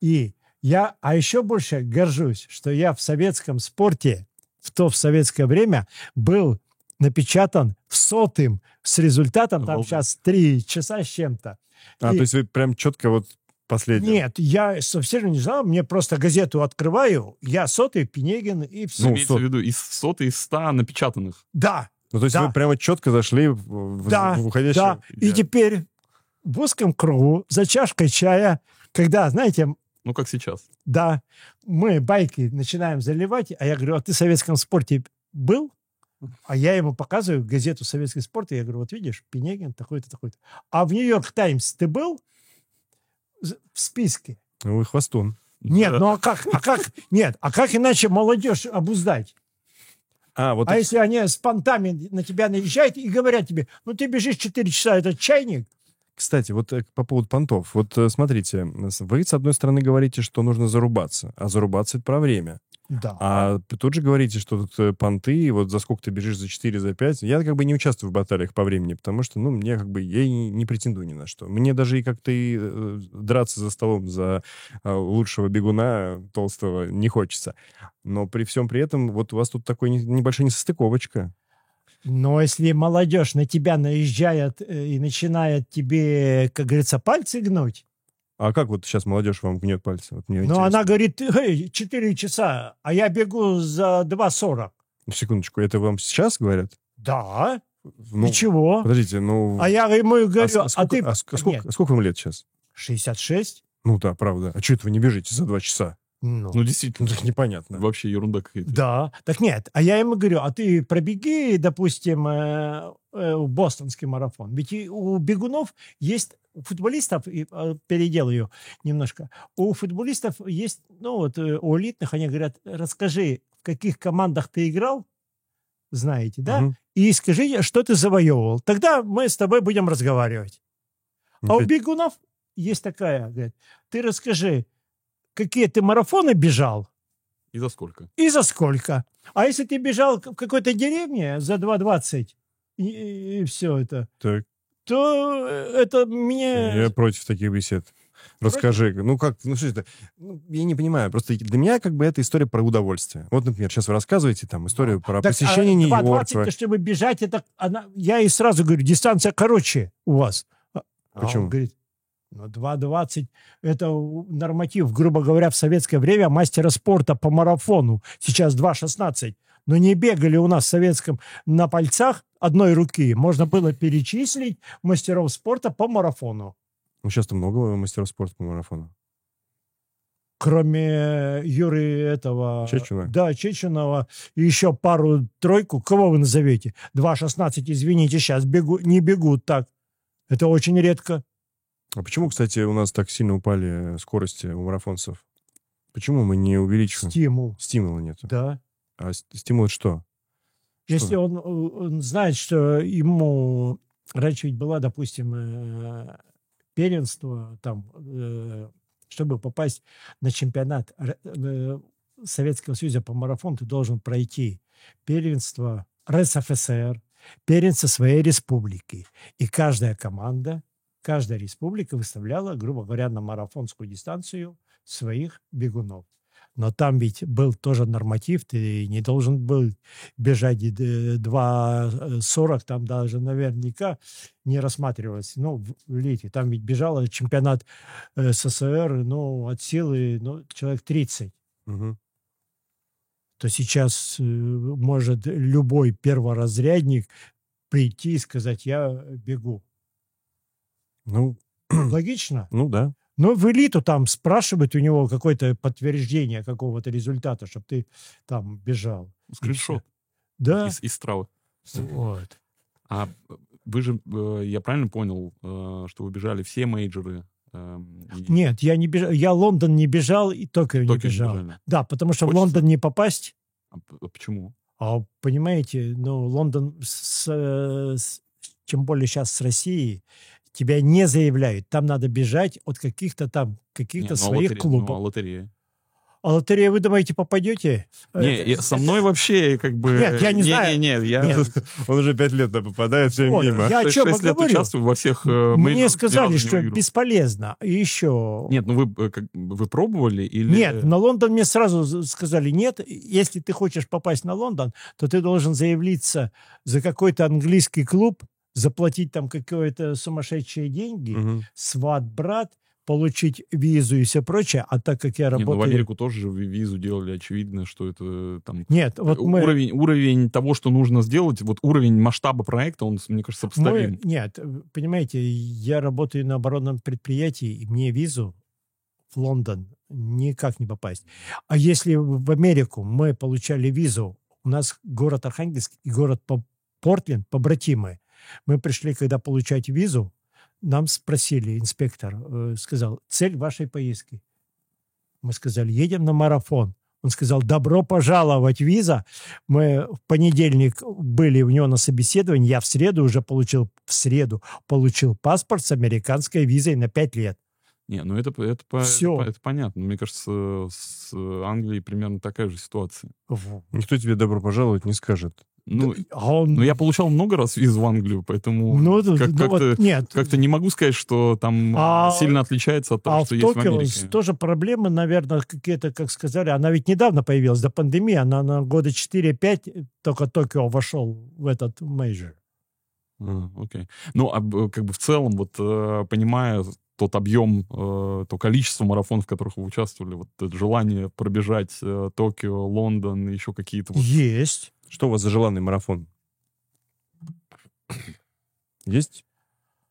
И я, а еще больше горжусь, что я в советском спорте, в то в советское время, был напечатан в сотым с результатом, там Обалдеть. сейчас три часа с чем-то. А, И- то есть вы прям четко вот последний. Нет, я совсем не знал, мне просто газету открываю, я сотый, Пенегин и все. Ну, Ну, имеется сот. в виду из соты, из ста напечатанных. Да, Ну, то есть Да. вы прямо четко зашли в, в- Да, в уходящее. Да, и теперь в узком кругу за чашкой чая, когда, знаете, Ну, как сейчас. да, мы байки начинаем заливать, а я говорю, а ты в советском спорте был? А я ему показываю газету «Советский спорт», и я говорю, вот видишь, Пенегин такой-то, такой-то. А в «Нью-Йорк Таймс» ты был в списке? Ну, Вы хвостун. Нет, Да. ну а как, а как, нет, а как иначе молодежь обуздать? А, вот А если они с понтами на тебя наезжают и говорят тебе, ну ты бежишь 4 часа, этот чайник, Кстати, вот э, по поводу понтов. Вот э, смотрите, вы, с одной стороны, говорите, что нужно зарубаться, а зарубаться — это про время. да. А тут же говорите, что тут э, понты, вот за сколько ты бежишь, за 4, за 5. Я как бы не участвую в баталиях по времени, потому что, ну, мне как бы, я и не, претендую ни на что. Мне даже и как-то и драться за столом за лучшего бегуна толстого не хочется. Но при всем при этом, вот у вас тут такой не- небольшая несостыковочка. Но если молодежь на тебя наезжает э, и начинает тебе, как говорится, пальцы гнуть, А как вот сейчас молодежь вам гнет пальцы? Вот мне но интересно. она говорит, «Эй, 4 часа, а я бегу за 2.40. Секундочку, это вам сейчас говорят? Да, Ну, и чего? Подождите, ну... А я ему говорю, с- а, сколько, ты... а ск- сколько, Нет, сколько вам лет сейчас? 66. Ну да, правда. А что это вы не бежите за два часа? Ну, Ну, действительно, Ну, так непонятно. вообще ерунда какая-то. да. Так нет, а я ему говорю, а ты пробеги, допустим, э, э, бостонский марафон. Ведь и у бегунов есть, у футболистов, и, э, переделаю немножко, у футболистов есть, ну вот э, у элитных, они говорят, расскажи, в каких командах ты играл, знаете, да? Мгм. И скажи, что ты завоевывал. Тогда мы с тобой будем разговаривать. А у Опять- бегунов есть такая, говорит, ты расскажи, какие ты марафоны бежал, И за сколько? и за сколько. А если ты бежал в какой-то деревне за 2,20, и, все это, Так, то это мне... я против таких бесед. Расскажи, ну как, ну что это? Ну, я не понимаю, просто для меня как бы это история про удовольствие. Вот, например, сейчас вы рассказываете там историю про Так, а посещение 2,20, Нью-Йорка. то, чтобы бежать, это она, я и сразу говорю, дистанция короче у вас. А Почему? он говорит, ну, 2,20 это норматив, грубо говоря, в советское время мастера спорта по марафону. Сейчас 2,16. Но не бегали у нас в советском на пальцах одной руки. Можно было перечислить мастеров спорта по марафону. Ну, сейчас-то много мастеров спорта по марафону. Кроме Юры этого... Чечена? Да, Чеченова. И еще пару-тройку. Кого вы назовете? 2,16, извините, сейчас бегу, не бегут так. Это очень редко. А почему, кстати, у нас так сильно упали скорости у марафонцев? Почему мы не увеличиваем? Стимул. Стимула нету. Да. А стимул что? Если он, э, он знает, что ему раньше ведь была, допустим, э, первенство, там, э, чтобы попасть на чемпионат э, Советского Союза по марафону, ты должен пройти первенство РСФСР, первенство своей республики. И каждая команда, каждая республика выставляла, грубо говоря, на марафонскую дистанцию своих бегунов. Но там ведь был тоже норматив, ты не должен был бежать э, 2.40, там даже наверняка не рассматривалось. Ну, в элите. Там ведь бежал чемпионат э, СССР, ну, от силы ну, человек 30. Мгм. То сейчас э, может любой перворазрядник прийти и сказать, я бегу. Ну, Логично? ну да. Но в элиту там спрашивают у него какое-то подтверждение какого-то результата, чтобы ты там бежал. Скриншот Да. из, из травы. Вот. А вы же, э, я правильно понял, э, что вы бежали все мейджоры? эм, Нет, я не бежал. Я Лондон не бежал и Токио не Токио не бежал. бежали? Да, потому что в Хочется? Лондон не попасть. А а почему? А понимаете, ну, Лондон, с, с- тем более сейчас с Россией, тебя не заявляют. Там надо бежать от каких-то там, Не, каких-то ну, а своих лотерея- клубов. Ну, а лотерея? А лотерея, вы думаете, попадете? Не, Это- я- со мной вообще как бы... Нет, я не знаю. Не, не, я Нет. Он уже пять лет попадает, все Вот, мимо. я о чем лет говорю? участвую во всех э, Мне сказали, не что выиграл. бесполезно. И еще... Нет, ну вы, э, как, вы пробовали или... Нет, на Лондон мне сразу сказали, нет, если ты хочешь попасть на Лондон, то ты должен заявиться за какой-то английский клуб, заплатить там какие-то сумасшедшие деньги, Мгм. сват, брат, получить визу и все прочее. А так как я Не, ну, работаю... в Америку тоже же визу делали, очевидно, что это там... Нет, вот мы... уровень, уровень того, что нужно сделать, вот уровень масштаба проекта, он, мне кажется, мы- сопоставим. Нет, понимаете, я работаю на оборонном предприятии, и мне визу в Лондон никак не попасть. А если в Америку мы получали визу, у нас город Архангельск и город По- Портленд побратимы. Мы пришли, когда получать визу, нам спросили, инспектор э, сказал, цель вашей поездки. Мы сказали, едем на марафон. Он сказал, добро пожаловать, виза. Мы в понедельник были у него на собеседовании, я в среду уже получил, в среду получил паспорт с американской визой на 5 лет. Не, ну это, это, по- Всё. это, по- это понятно. Мне кажется, с Англией примерно такая же ситуация. Никто тебе добро пожаловать не скажет. Ну, А он, ну, я получал много раз визу в Англию, поэтому ну, как, ну вот то нет. как-то не могу сказать, что там А- сильно отличается от того, А что в есть в Америке. тоже проблемы, наверное, какие-то, как сказали, она ведь недавно появилась, до пандемии, она на года 4-5 только Токио вошел в этот major. А, окей. Ну, а как бы в целом, вот э, понимая тот объем, э, то количество марафонов, в которых вы участвовали, вот желание пробежать э, Токио, Лондон, еще какие-то вот... Есть. Что у вас за желанный марафон? Есть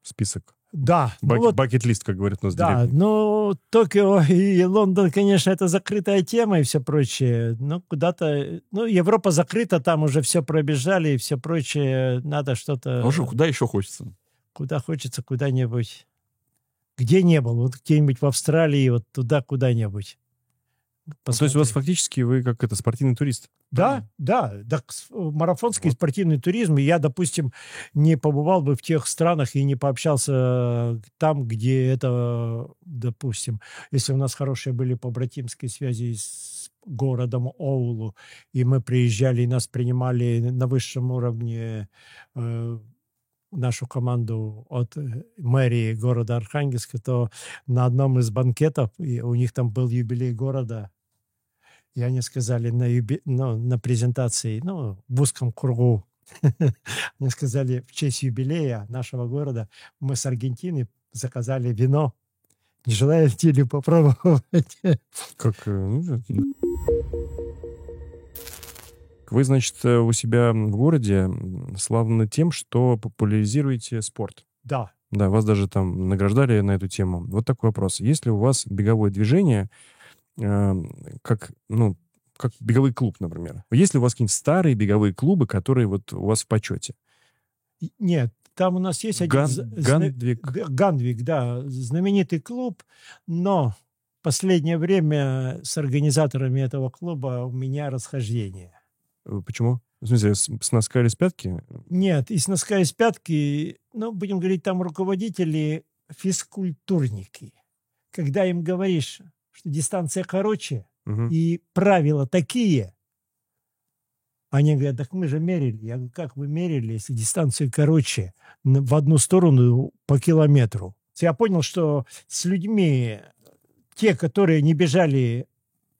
список? Да, ну Бак- вот Бакет-лист, как говорят у нас Да, деревне. ну, Токио и Лондон, конечно, это закрытая тема и все прочее. Ну, куда-то... Ну, Европа закрыта, там уже все пробежали и все прочее. Надо что-то... А уже куда еще хочется? Куда хочется, куда-нибудь. Где не был, вот где-нибудь в Австралии, вот туда куда-нибудь. Ну, То есть у вас Посмотреть. фактически вы как это спортивный турист. Да, да, так с- марафонский спортивный туризм. И я, допустим, не побывал бы в тех странах и не пообщался там, где это, допустим, если у нас хорошие были побратимские связи с городом Оулу, и мы приезжали, и нас принимали на высшем уровне э, нашу команду от э, мэрии города Архангельска, то на одном из банкетов, и у них там был юбилей города, и они сказали на, юби- ну, на презентации, ну, в узком кругу, они сказали, в честь юбилея нашего города мы с Аргентины заказали вино. Не желаете ли попробовать? Как, э, ну. Вы, значит, э, у себя в городе славны тем, что популяризируете спорт. Да. Да, вас даже там награждали на эту тему. Вот такой вопрос. Если у вас беговое движение, э, как, ну, как беговой клуб, например, есть ли у вас какие-нибудь старые беговые клубы, которые вот у вас в почете? Нет, там у нас есть один... Ган- зна- Гандвик. Гандвик, да, знаменитый клуб, но последнее время с организаторами этого клуба у меня расхождение. Э, Почему? В смысле, с, с носка или с пятки? Нет, из носка из пятки, ну, будем говорить, там руководители физкультурники. Когда им говоришь, что дистанция короче Мгм. и правила такие, они говорят, так мы же мерили. Я говорю, как вы мерили, если дистанция короче в одну сторону по километру? Я понял, что с людьми, те, которые не бежали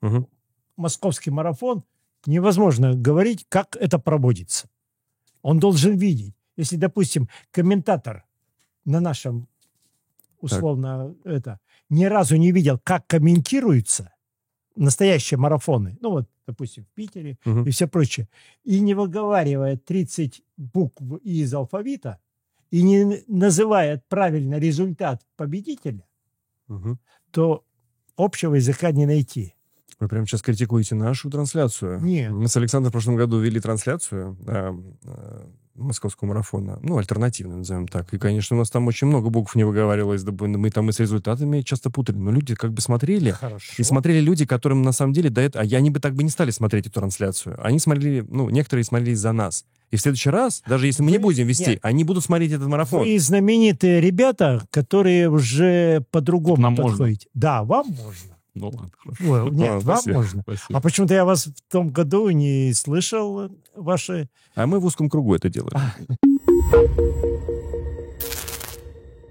Мгм. московский марафон, невозможно говорить, как это проводится. Он должен видеть. Если, допустим, комментатор на нашем, условно, это, ни разу не видел, как комментируются настоящие марафоны, ну вот, допустим, в Питере Мгм. и все прочее, и не выговаривает 30 букв из алфавита, и не называет правильно результат победителя, Мгм. то общего языка не найти. Вы прямо сейчас критикуете нашу трансляцию. Нет. Мы с Александром в прошлом году вели трансляцию э, э, московского марафона, ну, альтернативную, назовем так. И, конечно, у нас там очень много букв не выговаривалось, да мы там и с результатами часто путали. Но люди как бы смотрели, Хорошо. и смотрели люди, которым на самом деле до этого... А они бы так бы не стали смотреть эту трансляцию. Они смотрели, ну, некоторые смотрели за нас. И в следующий раз, даже если мы не будем вести, нет. они будут смотреть этот марафон. Вы знаменитые ребята, которые уже по-другому Нам можно. Да, вам можно. Ну ладно, хорошо. Ой, нет, Ладно, вам спасибо. можно. Спасибо. А почему-то я вас в том году не слышал ваши... А мы в узком кругу это делаем.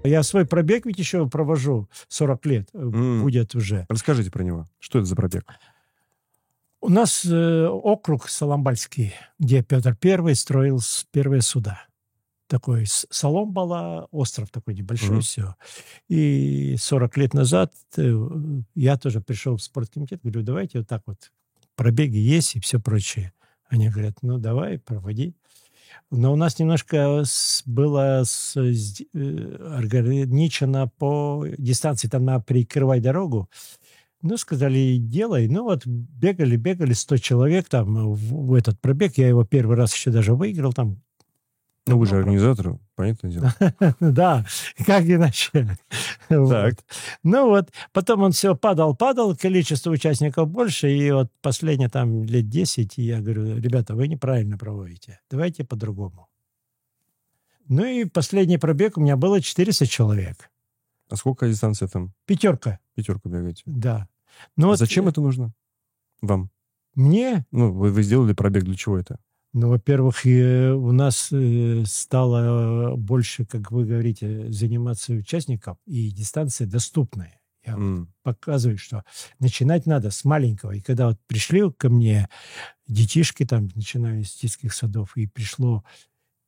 Я свой пробег ведь еще провожу 40 лет. э, М. Будет уже. Расскажите про него. Что это за пробег? У нас э, округ Соломбальский, где Петр Первый строил первые суда. Такой с- Соломбала, остров такой небольшой, Мгм. все. И 40 лет назад э, я тоже пришел в спорткомитет, говорю, давайте вот так вот, пробеги есть и все прочее. Они говорят, ну давай, проводи. Но у нас немножко было с- с- э, ограничено по дистанции, там надо прикрывать дорогу. Ну, сказали, делай. Ну, вот бегали, бегали 100 человек там в, в этот пробег. Я его первый раз еще даже выиграл там. Ну, вы же организатор, понятное дело. Да, как иначе. Так. Ну вот, потом он все падал, падал, количество участников больше, и вот последние там лет 10, и я говорю, ребята, вы неправильно проводите, давайте по-другому. Ну и последний пробег у меня было 400 человек. А сколько дистанция там? Пятерка, Пятерку бегаете. да. Ну А вот, зачем э, это нужно вам? Мне Ну, вы, вы сделали пробег для чего это? Ну, во-первых, э, у нас э, стало больше, как вы говорите, заниматься участников, и дистанция доступная. Я М, показываю, что начинать надо с маленького. И когда вот пришли ко мне детишки, там, начиная с детских садов, и пришло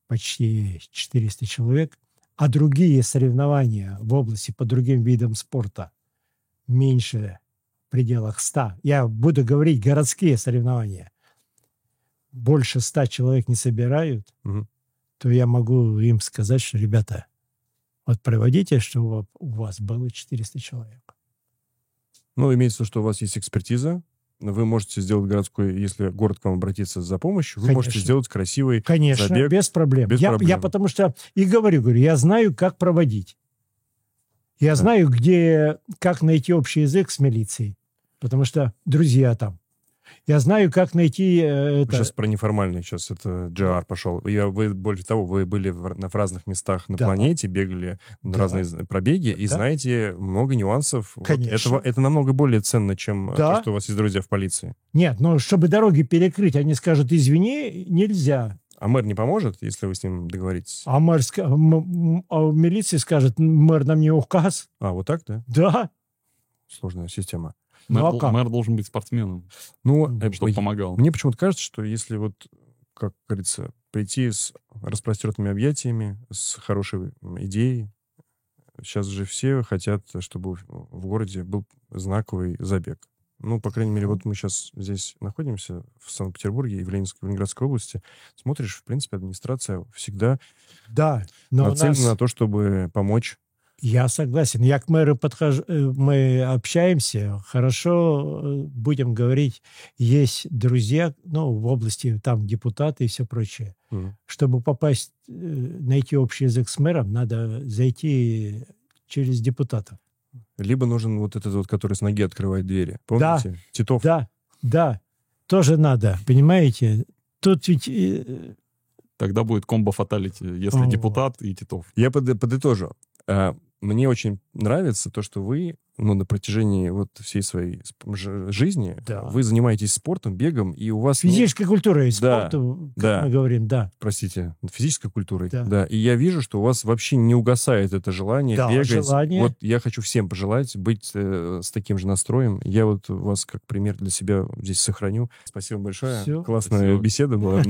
почти 400 человек, а другие соревнования в области по другим видам спорта меньше в пределах 100. Я буду говорить городские соревнования. Больше 100 человек не собирают, Мгм. то я могу им сказать, что, ребята, Вот проводите, чтобы у вас было 400 человек. Ну, имеется в виду, что у вас есть экспертиза, вы можете сделать городской, если город к вам обратится за помощью, вы можете Конечно. сделать красивый Конечно, забег. без проблем. без я, проблем. я потому что и говорю, говорю, я знаю, как проводить. Я знаю, где, как найти общий язык с милицией, потому что друзья там. Я знаю, как найти э, это. Сейчас про неформальный, сейчас это GR пошел. Я, вы, более того, вы были в, на, разных местах на Да. планете, бегали на Да. разные пробеги, и Да. знаете много нюансов. Вот Конечно. этого, это намного более ценно, чем э, Да. то, что у вас есть друзья в полиции. Нет, но чтобы дороги перекрыть, они скажут, извини, нельзя. А мэр не поможет, если вы с ним договоритесь? А мэр ска- м- а в милиции скажет, мэр нам не указ. А, вот так, да? Да. Сложная система. Ну, Мэр, а дол- как? мэр должен быть спортсменом, Ну, э, чтобы я- помогал. Мне почему-то кажется, что если вот, как говорится, прийти с распростертыми объятиями, с хорошей идеей, сейчас же все хотят, чтобы в городе был знаковый забег. Ну, по крайней мере, вот мы сейчас здесь находимся, в Санкт-Петербурге и в, Ленинской, в Ленинградской области. Смотришь, в принципе, администрация всегда Да. Но нацелена нас- на то, чтобы помочь. Я согласен. Я к мэру подхожу, э, мы общаемся, хорошо э, будем говорить, есть друзья, ну, в области, там, депутаты и все прочее. Мгм. Чтобы попасть, э, найти общий язык с мэром, надо зайти через депутатов. Либо нужен вот этот вот, который с ноги открывает двери. Помните? Титов. Да, да, тоже надо, понимаете? Тут ведь... Тогда будет комбо фаталити, если О. депутат и Титов. Я под- подытожу. Мне очень нравится то, что вы ну, на протяжении вот всей своей жизни Да. вы занимаетесь спортом, бегом, и у вас... ну, Физической культурой, Да, спортом, как да. мы говорим, да. простите, физической культурой. Да. И я вижу, что у вас вообще не угасает это желание Да, бегать. желание. Вот я хочу всем пожелать быть э, с таким же настроем. Я вот вас как пример для себя здесь сохраню. Спасибо большое. Всё. Классная Спасибо. беседа была.